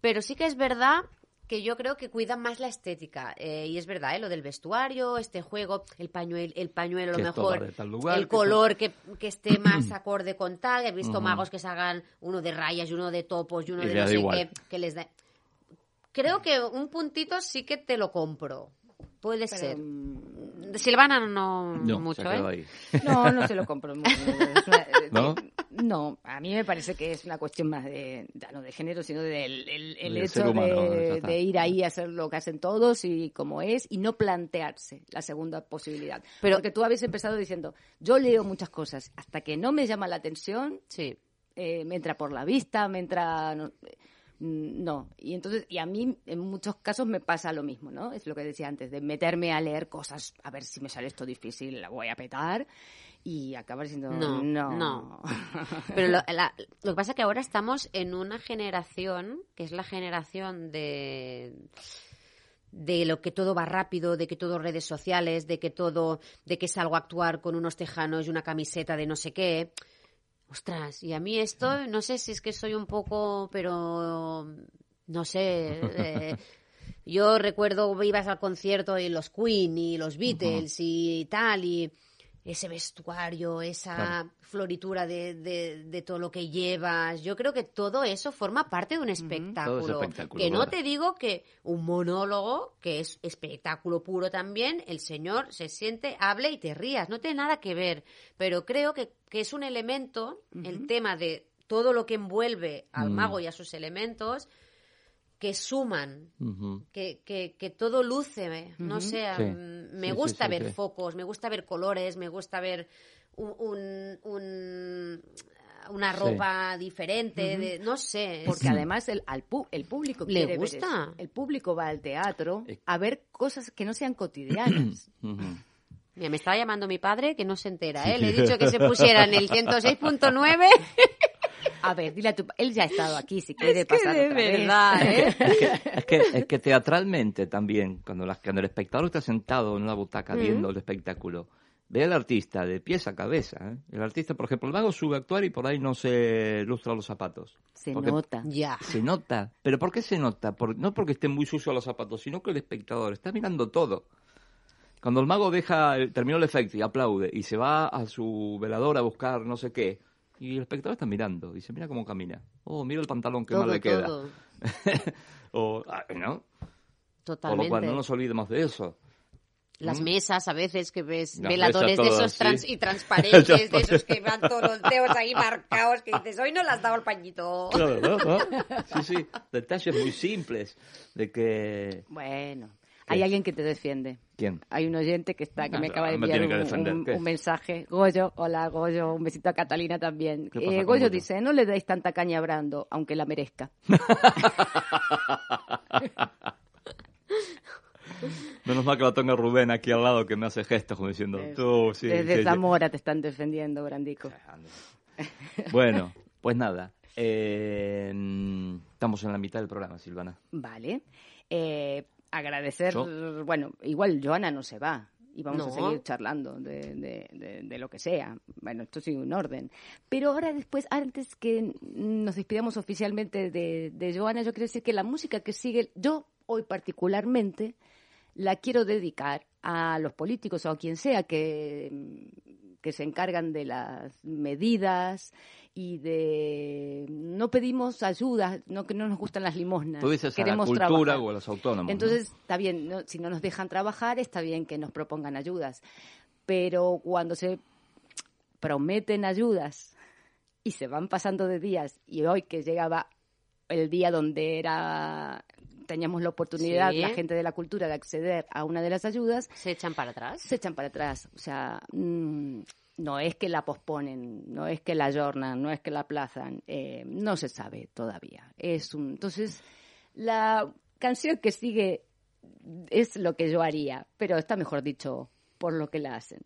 Pero sí que es verdad que yo creo que cuidan más la estética. Eh, y es verdad, ¿eh? lo del vestuario, este juego, el pañuelo, el pañuelo a lo mejor, lugar, el que color que, que esté más acorde con tal. He visto magos que se hagan uno de rayas y uno de topos y uno Y de no sé qué, que les da... Creo que un puntito sí que te lo compro. Puede Pero, ser. mm, Silvana no, No, mucho, ¿eh? ahí. No, no se lo compro mucho. Es una- eh, ¿No? No, a mí me parece que es una cuestión más de, no de género, sino del el, el Del hecho humano, de, de ir ahí a hacer lo que hacen todos y como es, y no plantearse la segunda posibilidad. Pero- Porque tú habías empezado diciendo, yo leo muchas cosas, hasta que no me llama la atención, Sí. eh, me entra por la vista, me entra... No, eh, no, y entonces, y a mí en muchos casos me pasa lo mismo, ¿no? Es lo que decía antes, de meterme a leer cosas, a ver si me sale esto difícil, la voy a petar, y acabar diciendo, No, no, no. Pero lo, la- lo que pasa es que ahora estamos en una generación, que es la generación de de lo que todo va rápido, de que todo redes sociales, de que todo, de que salgo a actuar con unos tejanos y una camiseta de no sé qué. Ostras, y a mí esto, no sé si es que soy un poco, pero no sé. eh, yo recuerdo ibas al concierto y los Queen y los Beatles y tal, y ese vestuario, esa Claro. floritura de, de- de todo lo que llevas. Yo creo que todo eso forma parte de un espectáculo. espectáculo, que no te digo que un monólogo, que es espectáculo puro también, el señor se siente, hable y te rías. No tiene nada que ver. Pero creo que, que es un elemento, el tema de todo lo que envuelve al Mm. mago y a sus elementos, que suman que, que, que todo luce, no Ujú. sé, Sí. mm, me Sí, gusta sí, ver sí. focos, me gusta ver colores, me gusta ver un, un- un- una Sí. ropa diferente, de- no sé. Porque es- además el, al pu- el público Le quiere ver gusta. eso. El público va al teatro Eh. a ver cosas que no sean cotidianas. Mira, me estaba llamando mi padre que no se entera, ¿eh? Le he dicho que se pusiera en el 106.9. A ver, dile a tu... Él ya ha estado aquí, si quiere Es que pasar de otra vez. verdad, ¿eh? Es que, es que teatralmente también, cuando, las- cuando el espectador está sentado en una butaca viendo el espectáculo, ve al artista de pies a cabeza. ¿eh? El artista, por ejemplo, el mago sube a actuar y por ahí no se lustra los zapatos. Se nota. Ya. Se nota. ¿Pero por qué se nota? Por- no porque estén muy sucios los zapatos, sino que el espectador está mirando todo. Cuando el mago deja, el- terminó el efecto y aplaude y se va a su velador a buscar no sé qué, y el espectador está mirando, dice, mira cómo camina. Oh, mira el pantalón que Todo, mal le queda. o, ah, ¿no? Por Totalmente. lo cual no nos olvidemos de eso. Las Mm. mesas a veces que ves Las veladores de esos trans y transparentes, de esos que van todos los dedos ahí marcados, que dices, hoy no le has dado el pañito. Claro, ¿no? Sí, sí, detalles muy simples de que... Bueno. Hay alguien que te defiende. ¿Quién? Hay un oyente que está que Ah, me acaba de me enviar un, mensaje. Goyo, hola Goyo, un besito a Catalina también. ¿Qué pasa Eh, Goyo dice, no le deis tanta caña a Brando, aunque la merezca. Menos mal que lo tengo Rubén aquí al lado que me hace gestos como diciendo, tú, sí, Desde sí, sí". Zamora te están defendiendo, Brandico. Bueno, pues nada. eh, estamos en la mitad del programa, Silvana. Vale. Eh, agradecer, Yo- bueno, igual Joana no se va y vamos a seguir charlando de, de- de- de lo que sea. Bueno, esto sigue un orden. Pero ahora después, antes que nos despidamos oficialmente de, de Joana, yo quiero decir que la música que sigue, yo hoy particularmente, la quiero dedicar a los políticos o a quien sea que, que se encargan de las medidas y de no pedimos ayuda, no que no nos gustan las limosnas. Tú dices a la queremos cultura trabajar. o a los autónomos. ¿no? Entonces, está bien, ¿no? si no nos dejan trabajar, está bien que nos propongan ayudas. Pero cuando se prometen ayudas y se van pasando de días, y hoy que llegaba el día donde era teníamos la oportunidad, Sí. la gente de la cultura, de acceder a una de las ayudas, Se echan para atrás. se echan para atrás. O sea, mm, no es que la posponen, no es que la ayornan, no es que la aplazan, eh, no se sabe todavía. Es un, entonces, la canción que sigue es lo que yo haría, pero está mejor dicho por lo que la hacen.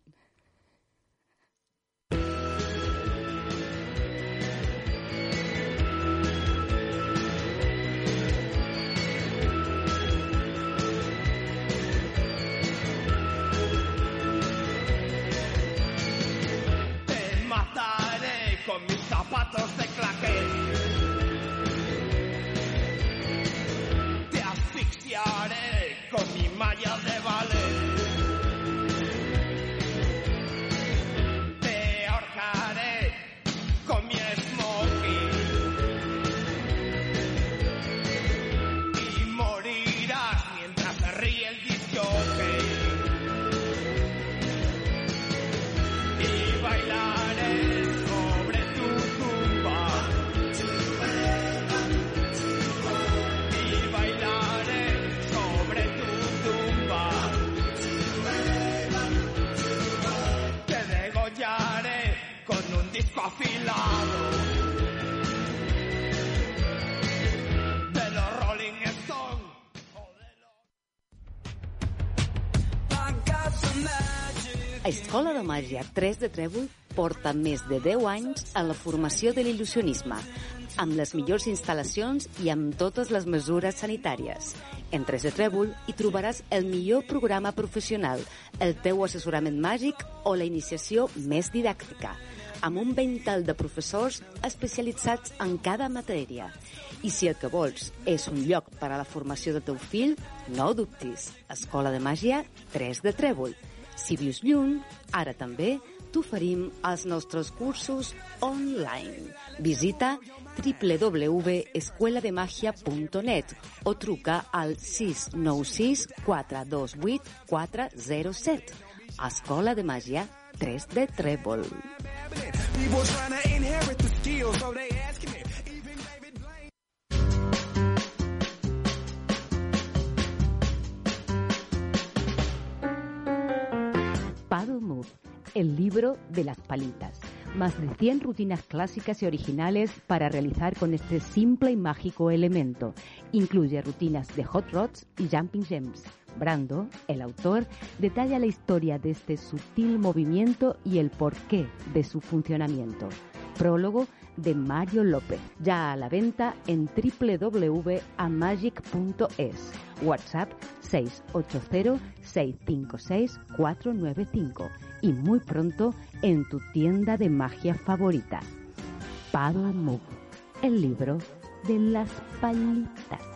Zapatos de Escola de Màgia 3 de Trèvol porta més de 10 anys en la formació de l'il·lusionisme, amb les millors instal·lacions i amb totes les mesures sanitàries. En 3 de Trèvol hi trobaràs el millor programa professional, el teu assessorament màgic o la iniciació més didàctica, amb un ventall de professors especialitzats en cada matèria. I si el que vols és un lloc per a la formació del teu fill, no ho dubtis. Escola de Màgia 3 de Trèvol. Si vius lluny, ara també t'oferim els nostres cursos online. Visita www.escuelademagia.net o truca al 696 428 407. Escola de Màgia 3 de Trèvol. People trying to inherit the skills, so they Paddle Move, el libro de las palitas. Más de 100 rutinas clásicas y originales para realizar con este simple y mágico elemento. Incluye rutinas de hot rods y jumping gems. Brando, el autor, detalla la historia de este sutil movimiento y el porqué de su funcionamiento. Prólogo de Mario López, ya a la venta en www.amagic.es. WhatsApp 680-656-495 y muy pronto en tu tienda de magia favorita. Paddle Move, el libro de las palitas.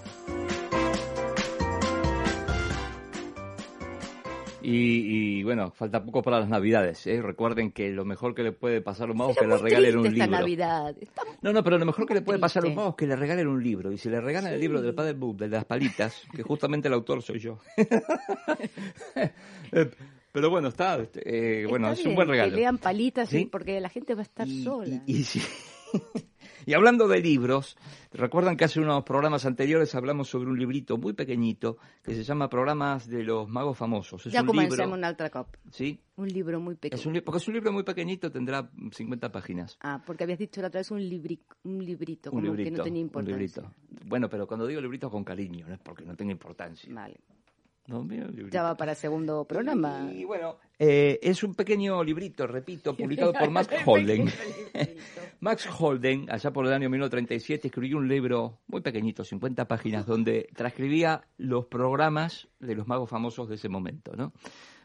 Y, y, bueno, falta poco para las Navidades. ¿eh? Recuerden que lo mejor que le puede pasar a los magos es que le regalen un libro. Navidad. No, no, pero lo mejor que le puede pasar a los magos es que le regalen un libro. Y si le regalan el libro del Padre Book, de las palitas, que justamente el autor soy yo. Pero bueno, está, eh, bueno, Está es un buen regalo. Que lean palitas, porque la gente va a estar Y- sola. Y, y sí. Y hablando de libros, recuerdan que hace unos programas anteriores hablamos sobre un librito muy pequeñito que se llama Programas de los Magos Famosos. Es ya un libro, un altre cop. ¿sí? Un libro muy pequeño. Es un, porque es un libro muy pequeñito, tendrá 50 páginas. Ah, porque habías dicho la otra vez un, libri, un librito, Un como librito, que no tenía un importancia. librito. Bueno, pero cuando digo librito con cariño, no es porque no tenga importancia. Vale. No, mira. Ya va para segundo programa. Y bueno, eh, es un pequeño librito, repito, publicado por Max Holden. Max Holden, allá por el año 1937, escribió un libro muy pequeñito, 50 páginas, donde transcribía los programas de los magos famosos de ese momento, ¿no?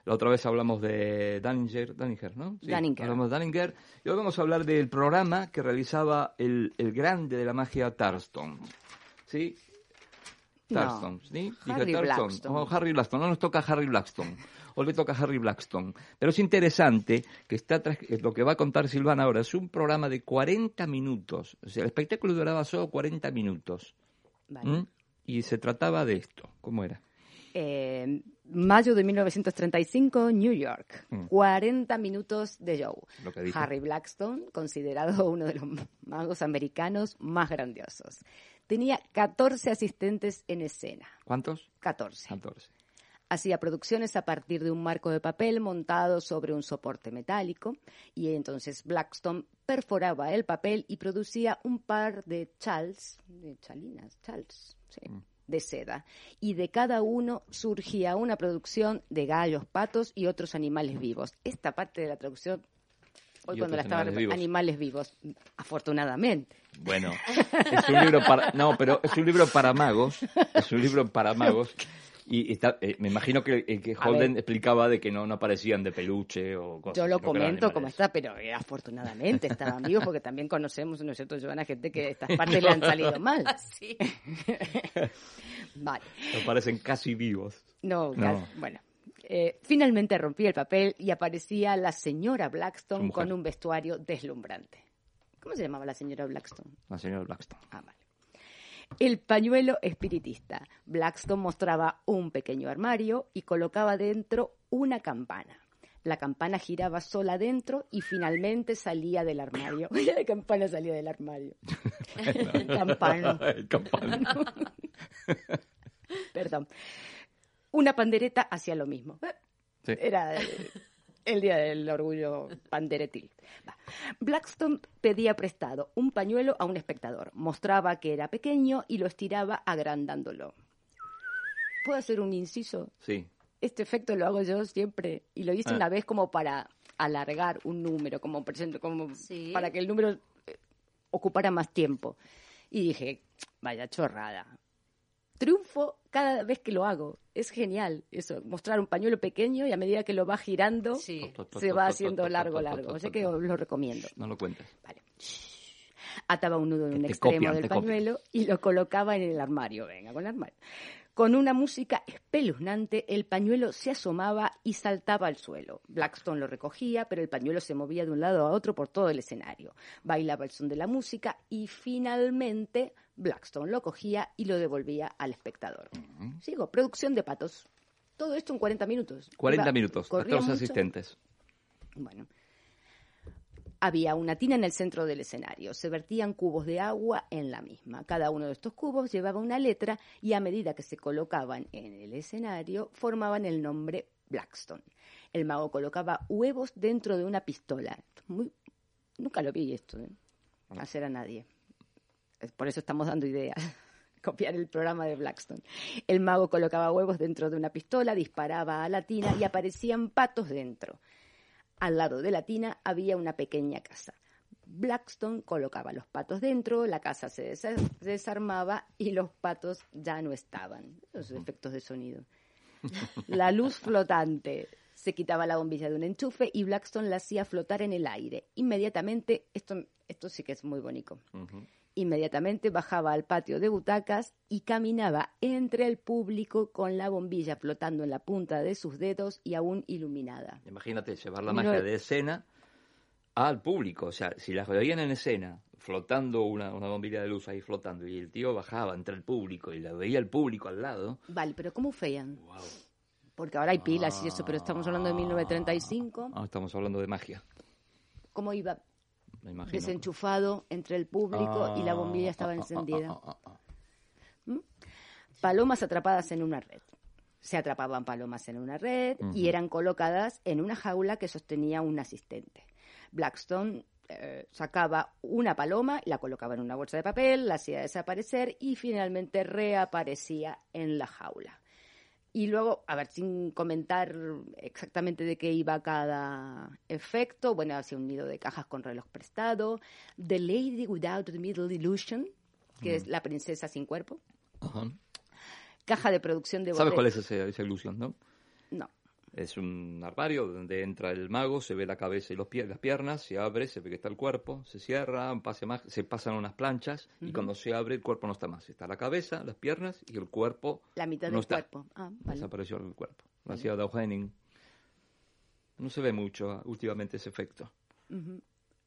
La otra vez hablamos de Daninger, Daninger ¿no? Sí, Daninger. Hablamos de Daninger. Y hoy vamos a hablar del programa que realizaba el, el grande de la magia Tarston. ¿Sí? No. ¿sí? Harry Tarston. Blackstone. Oh, Harry Blackstone, no nos toca Harry Blackstone. Hoy le toca Harry Blackstone. Pero es interesante que está eh, lo que va a contar Silvana ahora. Es un programa de 40 minutos. O sea, el espectáculo duraba solo 40 minutos. Vale. ¿Mm? Y se trataba de esto. ¿Cómo era? Eh, mayo de 1935, New York. Mm. 40 minutos de show. Harry Blackstone, considerado uno de los magos americanos más grandiosos. Tenía 14 asistentes en escena. ¿Cuántos? 14. 14. Hacía producciones a partir de un marco de papel montado sobre un soporte metálico y entonces Blackstone perforaba el papel y producía un par de chals, de chalinas, chals, sí, de seda. Y de cada uno surgía una producción de gallos, patos y otros animales vivos. Esta parte de la traducción, hoy cuando la estaba animales vivos. animales vivos, afortunadamente. Bueno, es un libro para... No, pero es un libro para magos. Es un libro para magos. Y está, eh, me imagino que, eh, Holden ver. explicaba de que no, no aparecían de peluche o cosas. Yo lo comento como está, pero eh, afortunadamente estaban vivos porque también conocemos, ¿no es cierto, Joana, gente que estas partes le han salido mal. Sí. Vale. Me parecen casi vivos. No, No. casi- bueno. Eh, finalmente rompí el papel y aparecía la señora Blackstone con un vestuario deslumbrante. ¿Cómo se llamaba la señora Blackstone? La señora Blackstone. Ah, vale. El pañuelo espiritista. Blackstone mostraba un pequeño armario y colocaba dentro una campana. La campana giraba sola dentro y finalmente salía del armario. La campana salía del armario. Campano. El campano. Perdón. Una pandereta hacía lo mismo. Sí. Era el, el día del orgullo panderetil. Va. Blackstone pedía prestado un pañuelo a un espectador. Mostraba que era pequeño y lo estiraba agrandándolo. ¿Puedo hacer un inciso? Sí. Este efecto lo hago yo siempre y lo hice Ah. una vez como para alargar un número, como, por ejemplo, como Sí. para que el número eh, ocupara más tiempo. Y dije, vaya chorrada. Triunfo cada vez que lo hago. Es genial eso, mostrar un pañuelo pequeño y a medida que lo va girando Sí. se va haciendo largo, largo. O sea que os lo recomiendo. No lo cuentes. Vale. Ataba un nudo en un extremo copian, del copian. pañuelo y lo colocaba en el armario. Venga, con el armario. Con una música espeluznante, el pañuelo se asomaba y saltaba al suelo. Blackstone lo recogía, pero el pañuelo se movía de un lado a otro por todo el escenario. Bailaba el son de la música y finalmente Blackstone lo cogía y lo devolvía al espectador. Sigo, producción de patos. Todo esto en 40 minutos. 40 Iba- minutos. Hasta corría los mucho. asistentes. Bueno. Había una tina en el centro del escenario. Se vertían cubos de agua en la misma. Cada uno de estos cubos llevaba una letra y a medida que se colocaban en el escenario formaban el nombre Blackstone. El mago colocaba huevos dentro de una pistola. Muy- Nunca lo vi esto, ¿eh? hacer a nadie. Por eso estamos dando ideas. Copiar el programa de Blackstone. El mago colocaba huevos dentro de una pistola, disparaba a la tina y aparecían patos dentro. Al lado de la tina había una pequeña casa. Blackstone colocaba los patos dentro, la casa se desa- desarmaba y los patos ya no estaban. Los efectos de sonido. La luz flotante. Se quitaba la bombilla de un enchufe y Blackstone la hacía flotar en el aire. Inmediatamente, esto, esto sí que es muy bonito. Inmediatamente bajaba al patio de butacas y caminaba entre el público con la bombilla flotando en la punta de sus dedos y aún iluminada. Imagínate llevar la No- magia de escena al público. O sea, si las veían en escena, flotando una, una bombilla de luz ahí flotando, y el tío bajaba entre el público y la veía el público al lado. Vale, pero ¿cómo feían? Porque ahora hay pilas y eso, pero estamos hablando de 1935. Ah, estamos hablando de magia, ¿Cómo iba me imagino. desenchufado entre el público y la bombilla estaba Ah, ah, ah, encendida? ah, ah, ah. Palomas atrapadas en una red. Se atrapaban palomas en una red y eran colocadas en una jaula que sostenía un asistente. Blackstone eh, sacaba una paloma, la colocaba en una bolsa de papel, la hacía desaparecer y finalmente reaparecía en la jaula. Y luego, a ver, sin comentar exactamente de qué iba cada efecto, bueno, hacía un nido de cajas con reloj prestado, The Lady Without the Middle Illusion, que es la princesa sin cuerpo, Ajá. caja de producción de ¿Sabes cuál es ese- esa ilusión, no? No. Es un armario donde entra el mago, se ve la cabeza y los pie- las piernas, se abre, se ve que está el cuerpo, se cierra, pase más, se pasan unas planchas y cuando se abre el cuerpo no está más. Está la cabeza, las piernas y el cuerpo La mitad no del está. cuerpo. Ah, vale. Desapareció el cuerpo. Lo hacía Dow Henning. No se ve mucho ah, últimamente ese efecto.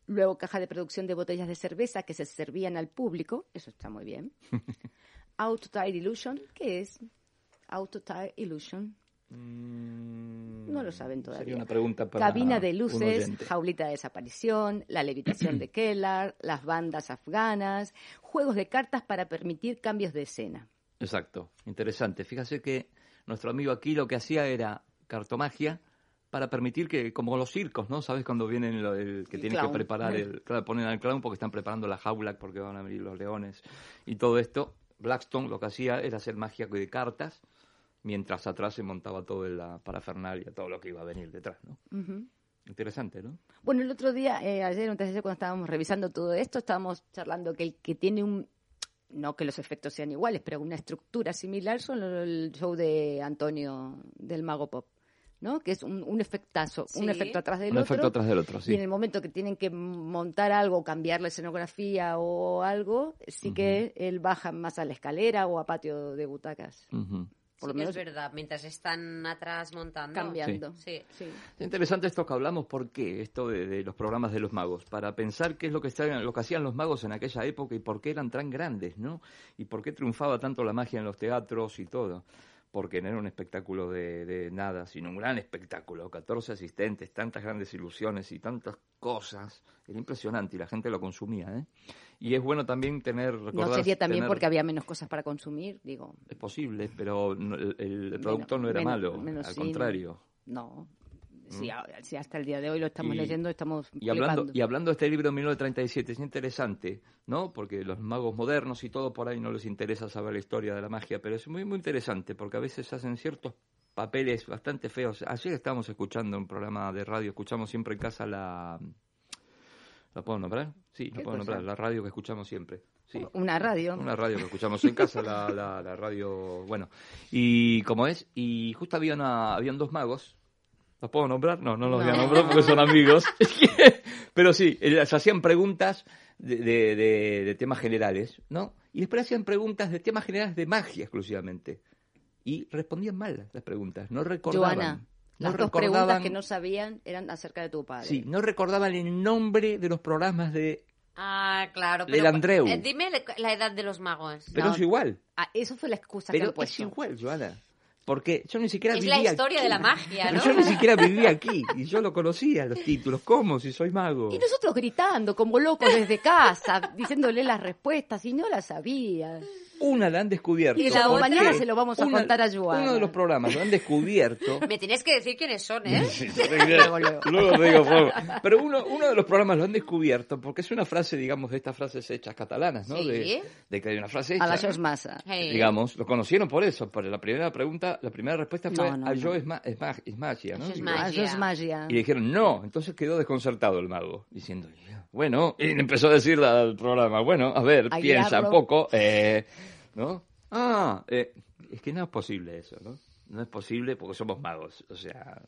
Luego caja de producción de botellas de cerveza que se servían al público. Eso está muy bien. Auto Tire Illusion. ¿Qué es? Auto Tire Illusion. No lo saben todavía. Mm, Sería una pregunta para Cabina de luces, jaulita de desaparición, la levitación de Kellar, las bandas afganas, juegos de cartas para permitir cambios de escena. Exacto, interesante. Fíjese que nuestro amigo aquí lo que hacía era cartomagia para permitir que, como los circos, ¿no? ¿Sabes? Cuando vienen el, que El tienen clown. que preparar, el, claro, ponen al clown porque están preparando la jaula, porque van a venir los leones y todo esto. Blackstone lo que hacía era hacer magia de cartas, mientras atrás se montaba toda la parafernalia, todo lo que iba a venir detrás, ¿no? Interesante, ¿no? Bueno, el otro día, eh, ayer, antes de ayer, cuando estábamos revisando todo esto, estábamos charlando que el que tiene un no que los efectos sean iguales, pero una estructura similar son el show de Antonio del Mago Pop. ¿no? Que es un, un efectazo, un efecto atrás del Un otro. efecto atrás del otro, sí. Y en el momento que tienen que montar algo, cambiar la escenografía o algo, sí que él baja más a la escalera o a patio de butacas. Ujú. Por Sí menos es verdad, mientras están atrás montando. cambiando. Sí. Sí. Es interesante esto que hablamos, ¿por qué? Esto de, de los programas de los magos, para pensar qué es lo que, estaban- lo que hacían los magos en aquella época y por qué eran tan grandes, ¿no? Y por qué triunfaba tanto la magia en los teatros y todo. Porque no era un espectáculo de, de nada, sino un gran espectáculo. 14 asistentes, tantas grandes ilusiones y tantas cosas. Era impresionante y la gente lo consumía, ¿eh? Y es bueno también tener... No sería también tener- porque había menos cosas para consumir, digo. Es posible, pero no- el, el producto no era menos- malo, menos al contrario. No. Si, a- si hasta el día de hoy lo estamos Y- leyendo, estamos Y hablando, flipando. y hablando de este libro de 1937, es interesante, ¿no? Porque los magos modernos y todo por ahí no les interesa saber la historia de la magia, pero es muy, muy interesante porque a veces hacen ciertos papeles bastante feos. Ayer estábamos escuchando un programa de radio, escuchamos siempre en casa la... ¿La puedo nombrar? Sí, la ¿Qué puedo cosa? nombrar, la radio que escuchamos siempre. Sí. Una radio. Una radio que escuchamos en casa, la, la, la radio, bueno. Y como es, y justo había una, habían dos magos. ¿Los puedo nombrar? No, no los voy a No. nombrar porque son amigos. Pero sí, eh, se hacían preguntas de, de, de- de temas generales, ¿no? Y después hacían preguntas de temas generales de magia exclusivamente. Y respondían mal las preguntas, no recordaban. Joana, no las dos preguntas que no sabían eran acerca de tu padre. Sí, no recordaban el nombre de los programas de... Ah, claro. Del Pero, Andreu. eh, dime la- edad de los magos. Pero No. es igual. Ah, eso fue la excusa que Pero han puesto. es igual, Joana. Porque yo ni siquiera Es vivía la historia aquí. de la magia, Pero ¿no? yo ni siquiera vivía aquí. Y yo lo conocía, los títulos. ¿Cómo? Si soy mago. Y nosotros gritando como locos desde casa, diciéndole las respuestas y no las sabías. Una la han descubierto. Y la ¿Por mañana se lo vamos a Una- contar a Joana. Uno de los programas lo han descubierto. Me tienes que decir quiénes son, ¿eh? Luego, luego. Luego te digo, favor. Pero uno, uno de los programas lo han descubierto porque es una frase, digamos, de estas frases hechas catalanas, ¿no? Sí. De, de que hay una frase hecha. A la Jos Massa. Hey. Digamos, lo conocieron por eso. Por la primera pregunta, la primera respuesta fue No, no, a no. yo es, ma- es, ma- es magia, ¿no? Digo, magia. Ah, Eso es magia. Y le dijeron, no. Entonces quedó desconcertado el mago, diciendo, bueno, y empezó a decir al programa, bueno, a ver, A piensa guiarlo. un poco, eh, ¿no? Ah, eh, es que no es posible eso, ¿no? No es posible porque somos magos, o sea,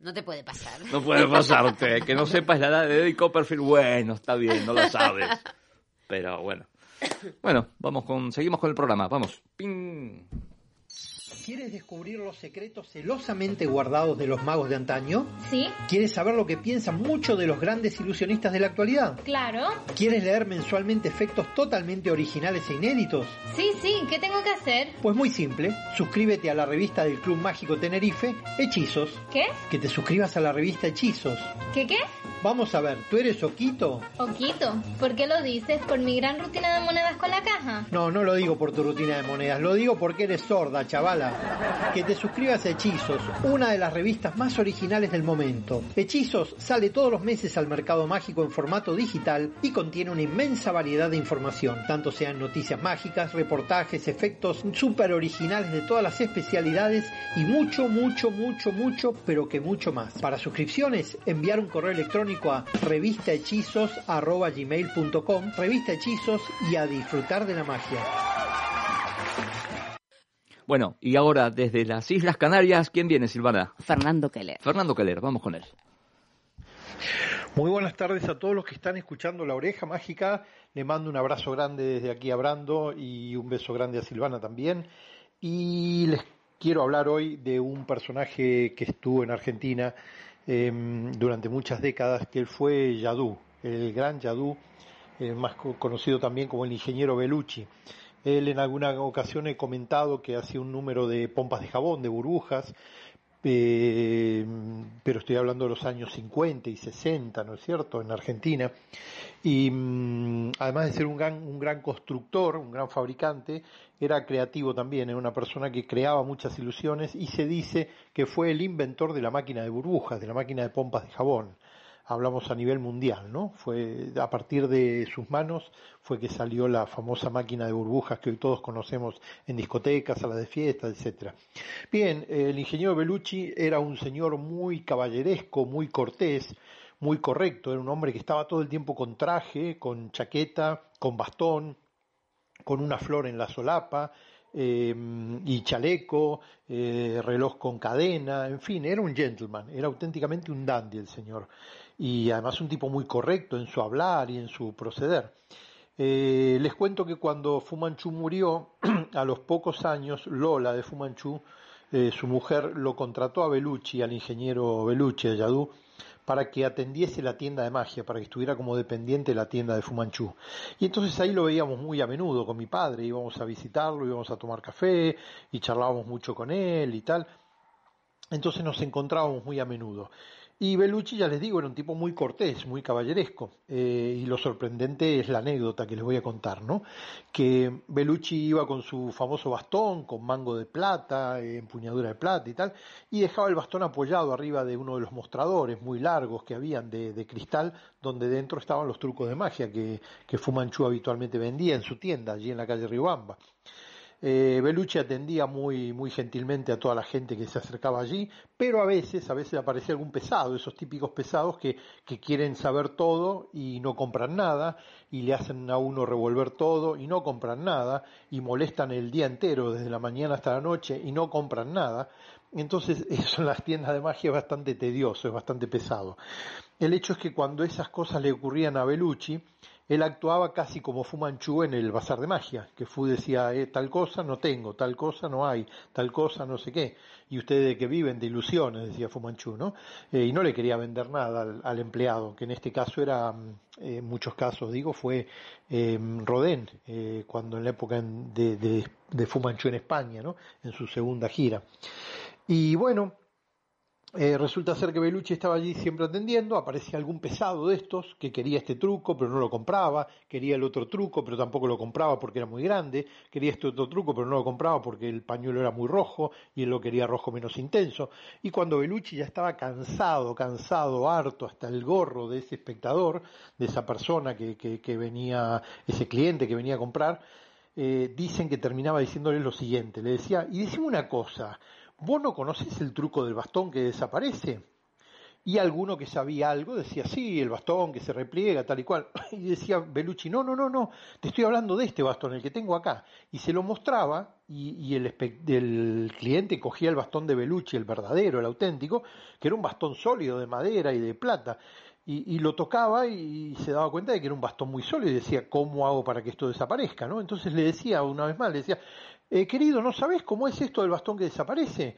No te puede pasar. no puede pasarte, que no sepas la edad de Eddie Copperfield, bueno, está bien, no lo sabes. Pero bueno. Bueno, vamos con, seguimos con el programa, vamos. Ping. ¿Quieres descubrir los secretos celosamente guardados de los magos de antaño? Sí, ¿Quieres saber lo que piensan muchos de los grandes ilusionistas de la actualidad? claro. ¿Quieres leer mensualmente efectos totalmente originales e inéditos? Sí, sí, ¿qué tengo que hacer? Pues muy simple, suscríbete a la revista del Club Mágico Tenerife, Hechizos. ¿Qué? Que te suscribas a la revista Hechizos. ¿Qué qué? Vamos a ver, ¿tú eres Oquito? Oquito, ¿por qué lo dices? ¿Por mi gran rutina de monedas con la caja? No, no lo digo por tu rutina de monedas, lo digo porque eres sorda, chavala. Que te suscribas a Hechizos, una de las revistas más originales del momento. Hechizos sale todos los meses al mercado mágico en formato digital y contiene una inmensa variedad de información, tanto sean noticias mágicas, reportajes, efectos súper originales de todas las especialidades y mucho, mucho, mucho, mucho, pero que mucho más. Para suscripciones, enviar un correo electrónico a revistahechizos.gmail.com, revista Hechizos y a disfrutar de la magia. Bueno, y ahora desde las Islas Canarias, ¿quién viene, Silvana? Fernando Keller. Fernando Keller, vamos con él. Muy buenas tardes a todos los que están escuchando La Oreja Mágica. Le mando un abrazo grande desde aquí a Brando y un beso grande a Silvana también. Y les quiero hablar hoy de un personaje que estuvo en Argentina eh, durante muchas décadas, que él fue Yadú, el gran Yadú, eh, más co- conocido también como el ingeniero Bellucci. Él en alguna ocasión he comentado que hacía un número de pompas de jabón, de burbujas, eh, pero estoy hablando de los años 50 y 60, ¿no es cierto?, en Argentina. Y mm, además de ser un gran, un gran constructor, un gran fabricante, era creativo también, era una persona que creaba muchas ilusiones y se dice que fue el inventor de la máquina de burbujas, de la máquina de pompas de jabón. Hablamos a nivel mundial, ¿no? Fue a partir de sus manos fue que salió la famosa máquina de burbujas que hoy todos conocemos en discotecas, salas de fiesta, etcétera. Bien, el ingeniero Bellucci era un señor muy caballeresco, muy cortés, muy correcto, era un hombre que estaba todo el tiempo con traje, con chaqueta, con bastón, con una flor en la solapa, eh, y chaleco, eh, reloj con cadena, en fin, era un gentleman, era auténticamente un dandy el señor. Y además un tipo muy correcto en su hablar y en su proceder. Eh, les cuento que cuando Fu Manchu murió, a los pocos años, Lola de Fu Manchu, eh, su mujer, lo contrató a Bellucci, al ingeniero Bellucci de Yadú, para que atendiese la tienda de magia, para que estuviera como dependiente de la tienda de Fu Manchu. Y entonces ahí lo veíamos muy a menudo con mi padre, íbamos a visitarlo, íbamos a tomar café y charlábamos mucho con él y tal. Entonces nos encontrábamos muy a menudo. Y Bellucci, ya les digo, era un tipo muy cortés, muy caballeresco. Eh, y lo sorprendente es la anécdota que les voy a contar, ¿no? Que Bellucci iba con su famoso bastón, con mango de plata, eh, empuñadura de plata y tal, y dejaba el bastón apoyado arriba de uno de los mostradores muy largos que habían de, cristal, donde dentro estaban los trucos de magia que, que Fu Manchu habitualmente vendía en su tienda, allí en la calle Riobamba. Eh, Bellucci atendía muy, muy gentilmente a toda la gente que se acercaba allí, pero a veces, a veces aparecía algún pesado, esos típicos pesados que, que quieren saber todo y no compran nada, y le hacen a uno revolver todo y no compran nada, y molestan el día entero, desde la mañana hasta la noche, y no compran nada. Entonces, eso en las tiendas de magia es bastante tedioso, es bastante pesado. El hecho es que cuando esas cosas le ocurrían a Bellucci, él actuaba casi como Fu Manchu en el bazar de magia, que Fu decía, eh, tal cosa no tengo, tal cosa no hay, tal cosa no sé qué, y ustedes que viven de ilusiones, decía Fu Manchu, ¿no? Eh, y no le quería vender nada al, empleado, que en este caso era, eh, en muchos casos digo, fue eh, Rodén, cuando en la época de, de, de Fu Manchu en España, ¿no? En su segunda gira. Y bueno, eh, resulta ser que Bellucci estaba allí siempre atendiendo, aparecía algún pesado de estos que quería este truco pero no lo compraba, quería el otro truco pero tampoco lo compraba porque era muy grande, quería este otro truco pero no lo compraba porque el pañuelo era muy rojo y él lo quería rojo menos intenso. Y cuando Bellucci ya estaba cansado, cansado, harto, hasta el gorro de ese espectador, de esa persona que, que, que venía, ese cliente que venía a comprar, eh, dicen que terminaba diciéndole lo siguiente, le decía, y decime una cosa, ¿Vos no conocés el truco del bastón que desaparece? Y alguno que sabía algo decía, sí, el bastón que se repliega, tal y cual. Y decía Bellucci, no, no, no, no, te estoy hablando de este bastón, el que tengo acá. Y se lo mostraba y, y el, el, cliente cogía el bastón de Bellucci, el verdadero, el auténtico, que era un bastón sólido de madera y de plata. Y, y, lo tocaba y se daba cuenta de que era un bastón muy sólido y decía, ¿cómo hago para que esto desaparezca? ¿no? Entonces le decía una vez más, le decía, eh, querido, ¿no sabes cómo es esto del bastón que desaparece?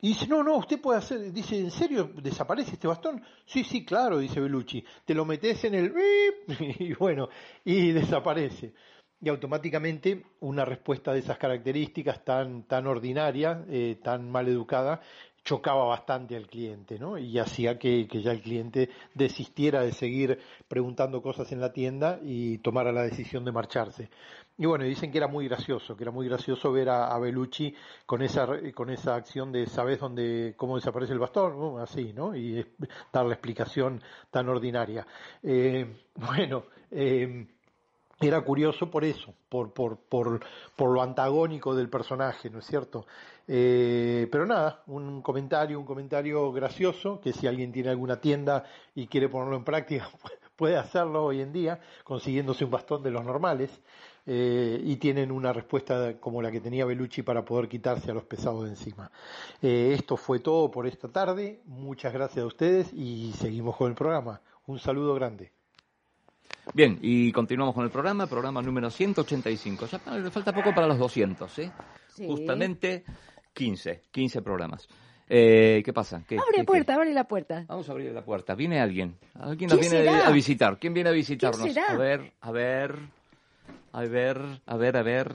Y dice, no, no, usted puede hacer, dice, ¿en serio desaparece este bastón? Sí, sí, claro, dice Bellucci, te lo metes en el... y bueno, y desaparece. Y automáticamente una respuesta de esas características tan, tan ordinaria, eh, tan mal educada, chocaba bastante al cliente, ¿no? Y hacía que, que, ya el cliente desistiera de seguir preguntando cosas en la tienda y tomara la decisión de marcharse. Y bueno, dicen que era muy gracioso, que era muy gracioso ver a, a con esa, con esa acción de ¿sabes dónde, cómo desaparece el bastón? Uh, así, ¿no? Y dar la explicación tan ordinaria. Eh, bueno, eh, era curioso por eso, por, por, por, por lo antagónico del personaje, ¿no es cierto? Eh, pero nada, un comentario, un comentario gracioso, que si alguien tiene alguna tienda y quiere ponerlo en práctica, puede hacerlo hoy en día, consiguiéndose un bastón de los normales, eh, y tienen una respuesta como la que tenía Bellucci para poder quitarse a los pesados de encima. Eh, esto fue todo por esta tarde, muchas gracias a ustedes y seguimos con el programa. Un saludo grande. Bien, y continuamos con el programa, programa número 185. Ya le falta poco para los 200, ¿eh? Sí. Justamente 15, 15 programas. Eh, ¿Qué pasa? ¿Qué, abre la puerta, qué? abre la puerta. Vamos a abrir la puerta. Viene alguien. Alguien nos viene será? a visitar. ¿Quién viene a visitarnos? será? A ver, a ver, a ver, a ver, a ver.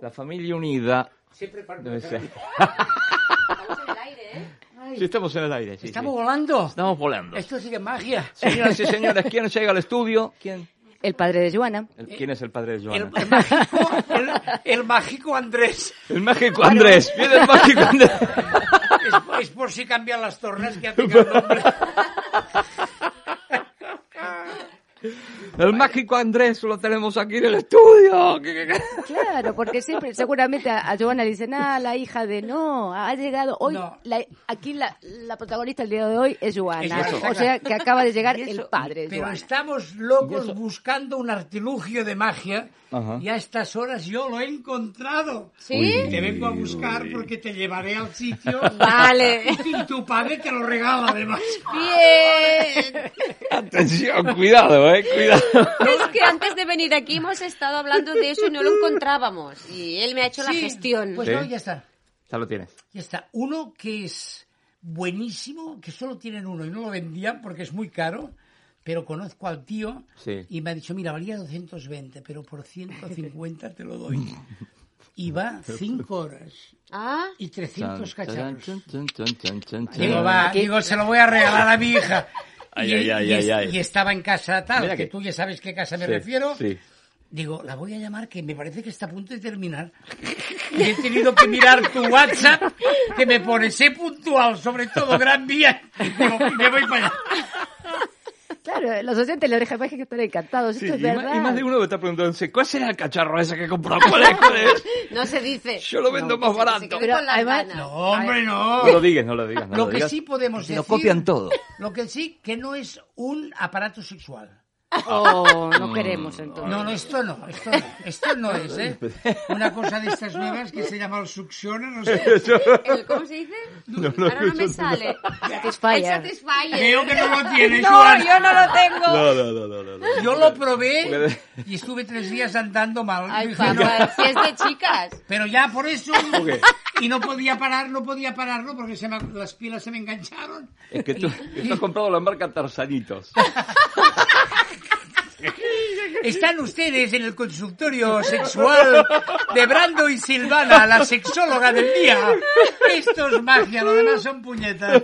La familia unida. Siempre Debe ser. Estamos en el aire, ¿eh? Ay, Sí, estamos en el aire. Sí, ¿Estamos sí. volando? Estamos volando. Esto es magia. Señoras y señores, ¿quién llega al estudio? ¿Quién? El padre de Joana. El- ¿Quién es el padre de El, Joana? el mágico, el, el mágico Andrés. El mágico Andrés. Viene el mágico Andrés. Es, es por si cambian las tornas que ha picado el nombre. El mágico Andrés lo tenemos aquí en el estudio. Claro, porque siempre, seguramente a, a Joana le dicen, ah, la hija de no, ha llegado hoy, No. la- aquí la, la protagonista el día de hoy es Joana, Es Joana. o sea que acaba de llegar el eso- padre, Pero Joana. estamos locos buscando un artilugio de magia Ajá. y a estas horas yo lo he encontrado. ¿Sí? Y te vengo a buscar porque te llevaré al sitio. Vale. Y tu padre te lo regala además. Bien. Atención, cuidado, eh, cuidado. Es que antes de venir aquí hemos estado hablando de eso y no lo encontrábamos. Y él me ha hecho la gestión. Pues Sí. no, ya está. Ya lo tienes. Ya está. Uno que es buenísimo, que solo tienen uno y no lo vendían porque es muy caro, pero conozco al tío Sí. y me ha dicho, mira, valía 220, pero por 150 te lo doy. Y va 5 horas Ah, y 300 cacharros. Digo, va, digo, se lo voy a regalar a mi hija. Ay, y, ay, ay, y ay, es- ay. y estaba en casa tal, que que- tú ya sabes qué casa me Sí, refiero. sí. Digo, la voy a llamar que me parece que está a punto de terminar. Y he tenido que mirar tu WhatsApp que me pone sé puntual, sobre todo Gran Vía. Digo, me voy para allá. Claro, los oyentes de la oreja mágica están encantados, Sí, esto es y, más, verdad. y más de uno me está preguntándose, ¿cuál será el cacharro ese que compró? ¿Cuál es? ¿Cuál es? no se dice. Yo lo vendo más barato. Pero además-. No, hombre, no. No lo digas, no lo digas. no Lo lo que digas. sí podemos Lo decir... copian todo. Lo que sí, que no es un aparato sexual. Oh, no queremos entonces. No, no, esto no, esto no, esto no es, ¿eh? Una cosa de estas nuevas que se llama el succiona, no sé. El- ¿Cómo se dice? Ahora no me sale. Satisfyer. Satisfyer. Veo que no lo tienes, No, yo no lo tengo. No, no, no, no, no, no. Yo lo probé y estuve tres días andando mal. Ay, Dije, no. papá, si es de chicas. Pero ya por eso... qué? Y no podía parar, no podía pararlo porque se me- las pilas se me engancharon. Es que tú, tú has comprado la marca Tarzanitos. Están ustedes en el consultorio sexual de Brando y Silvana, la sexóloga del día. Esto es magia, lo demás son puñetas.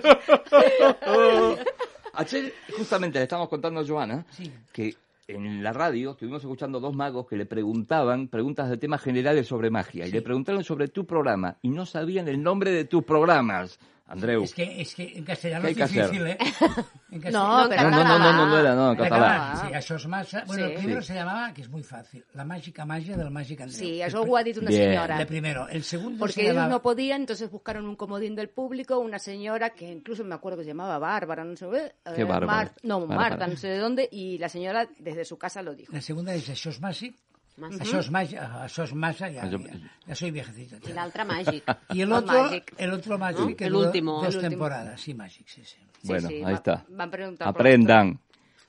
Ayer, justamente, le estábamos contando a Joana Sí. que en la radio estuvimos escuchando dos magos que le preguntaban preguntas de temas generales sobre magia. Y le preguntaron sobre tu programa y no sabían el nombre de tus programas. Andreu. Es que, es que en castellano ¿Qué hay es difícil, ¿eh? En No, pero No, no, no, no, no, no era, no, en catalán, sí, això és massa... Bueno, Sí. el primero Sí. se llamaba, que es muy fácil, la mágica magia del Magic Andreu. Sí, eso lo ha dicho una Bien. señora. El primero. El segundo Porque se ellos llamaba... no podían, entonces buscaron un comodín del público, una señora que incluso me acuerdo que se llamaba Bárbara, no sé, eh, Qué bárbara. Mar- no, Bárbara. Marta, no sé de dónde, y la señora desde su casa lo dijo. La segunda es això és màgic, Màgic. això és màgic, això és massa, ya, Això- ya, ya soy viejecito. Y la otra Magic. Y el No, otro, Magic. el otro Magic, ¿No? que El último. dos temporadas, sí, Magic, sí, sí. Sí, Bueno, sí, ahí va- está. Van preguntar Aprendan.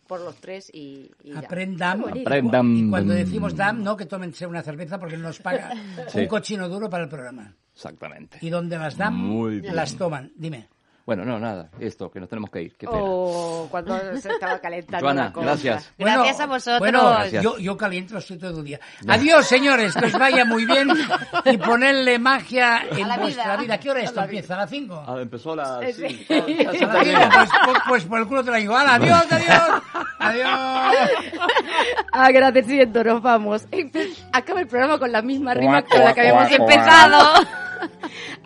Por los tres y, y ya. Aprendan. Aprendan. Y cuando decimos dam, no que tómense una cerveza porque nos paga Sí. un cochino duro para el programa. Exactamente. Y donde las dan, las toman. Dime. Bueno, no, nada. Esto, que nos tenemos que ir. Qué pena. O cuando se estaba calentando Joana, la cosa. gracias. Gracias a vosotros. Bueno, Gracias. Yo, yo caliento estoy todo el día. Adiós, señores, que os vaya muy bien y ponerle magia en la vuestra vida. vida. ¿Qué hora esto empieza? ¿A las 5? Ah, empezó. A las cinco, pues, pues, pues por el culo te la digo. ¡Hala, adiós, adiós! ¡Adiós! Agradeciendo, nos vamos. Acaba el programa con la misma rima con la que habíamos empezado.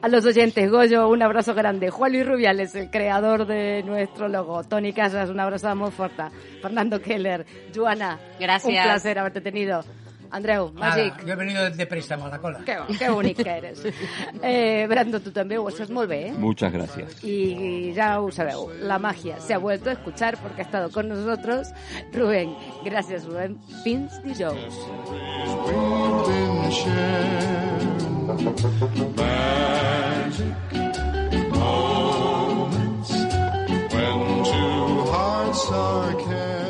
A los oyentes, Goyo, un abrazo grande. Juan Luis Rubiales, el creador de nuestro logo. Tony Casas, un abrazo muy fuerte. Fernando Keller, Joana, Gracias. un placer haberte tenido. Andreu, Magic, Nada, yo he venido de préstamo a la cola. que, que bonic que eres. Eh, Brando, tu també ho estàs molt bé, eh? Muchas gracias. Y ya lo sabeu, la magia se ha vuelto a escuchar porque ha estado con nosotros Rubén. Gracias, Rubén. Pins dijous. Magic moments when two hearts are cast.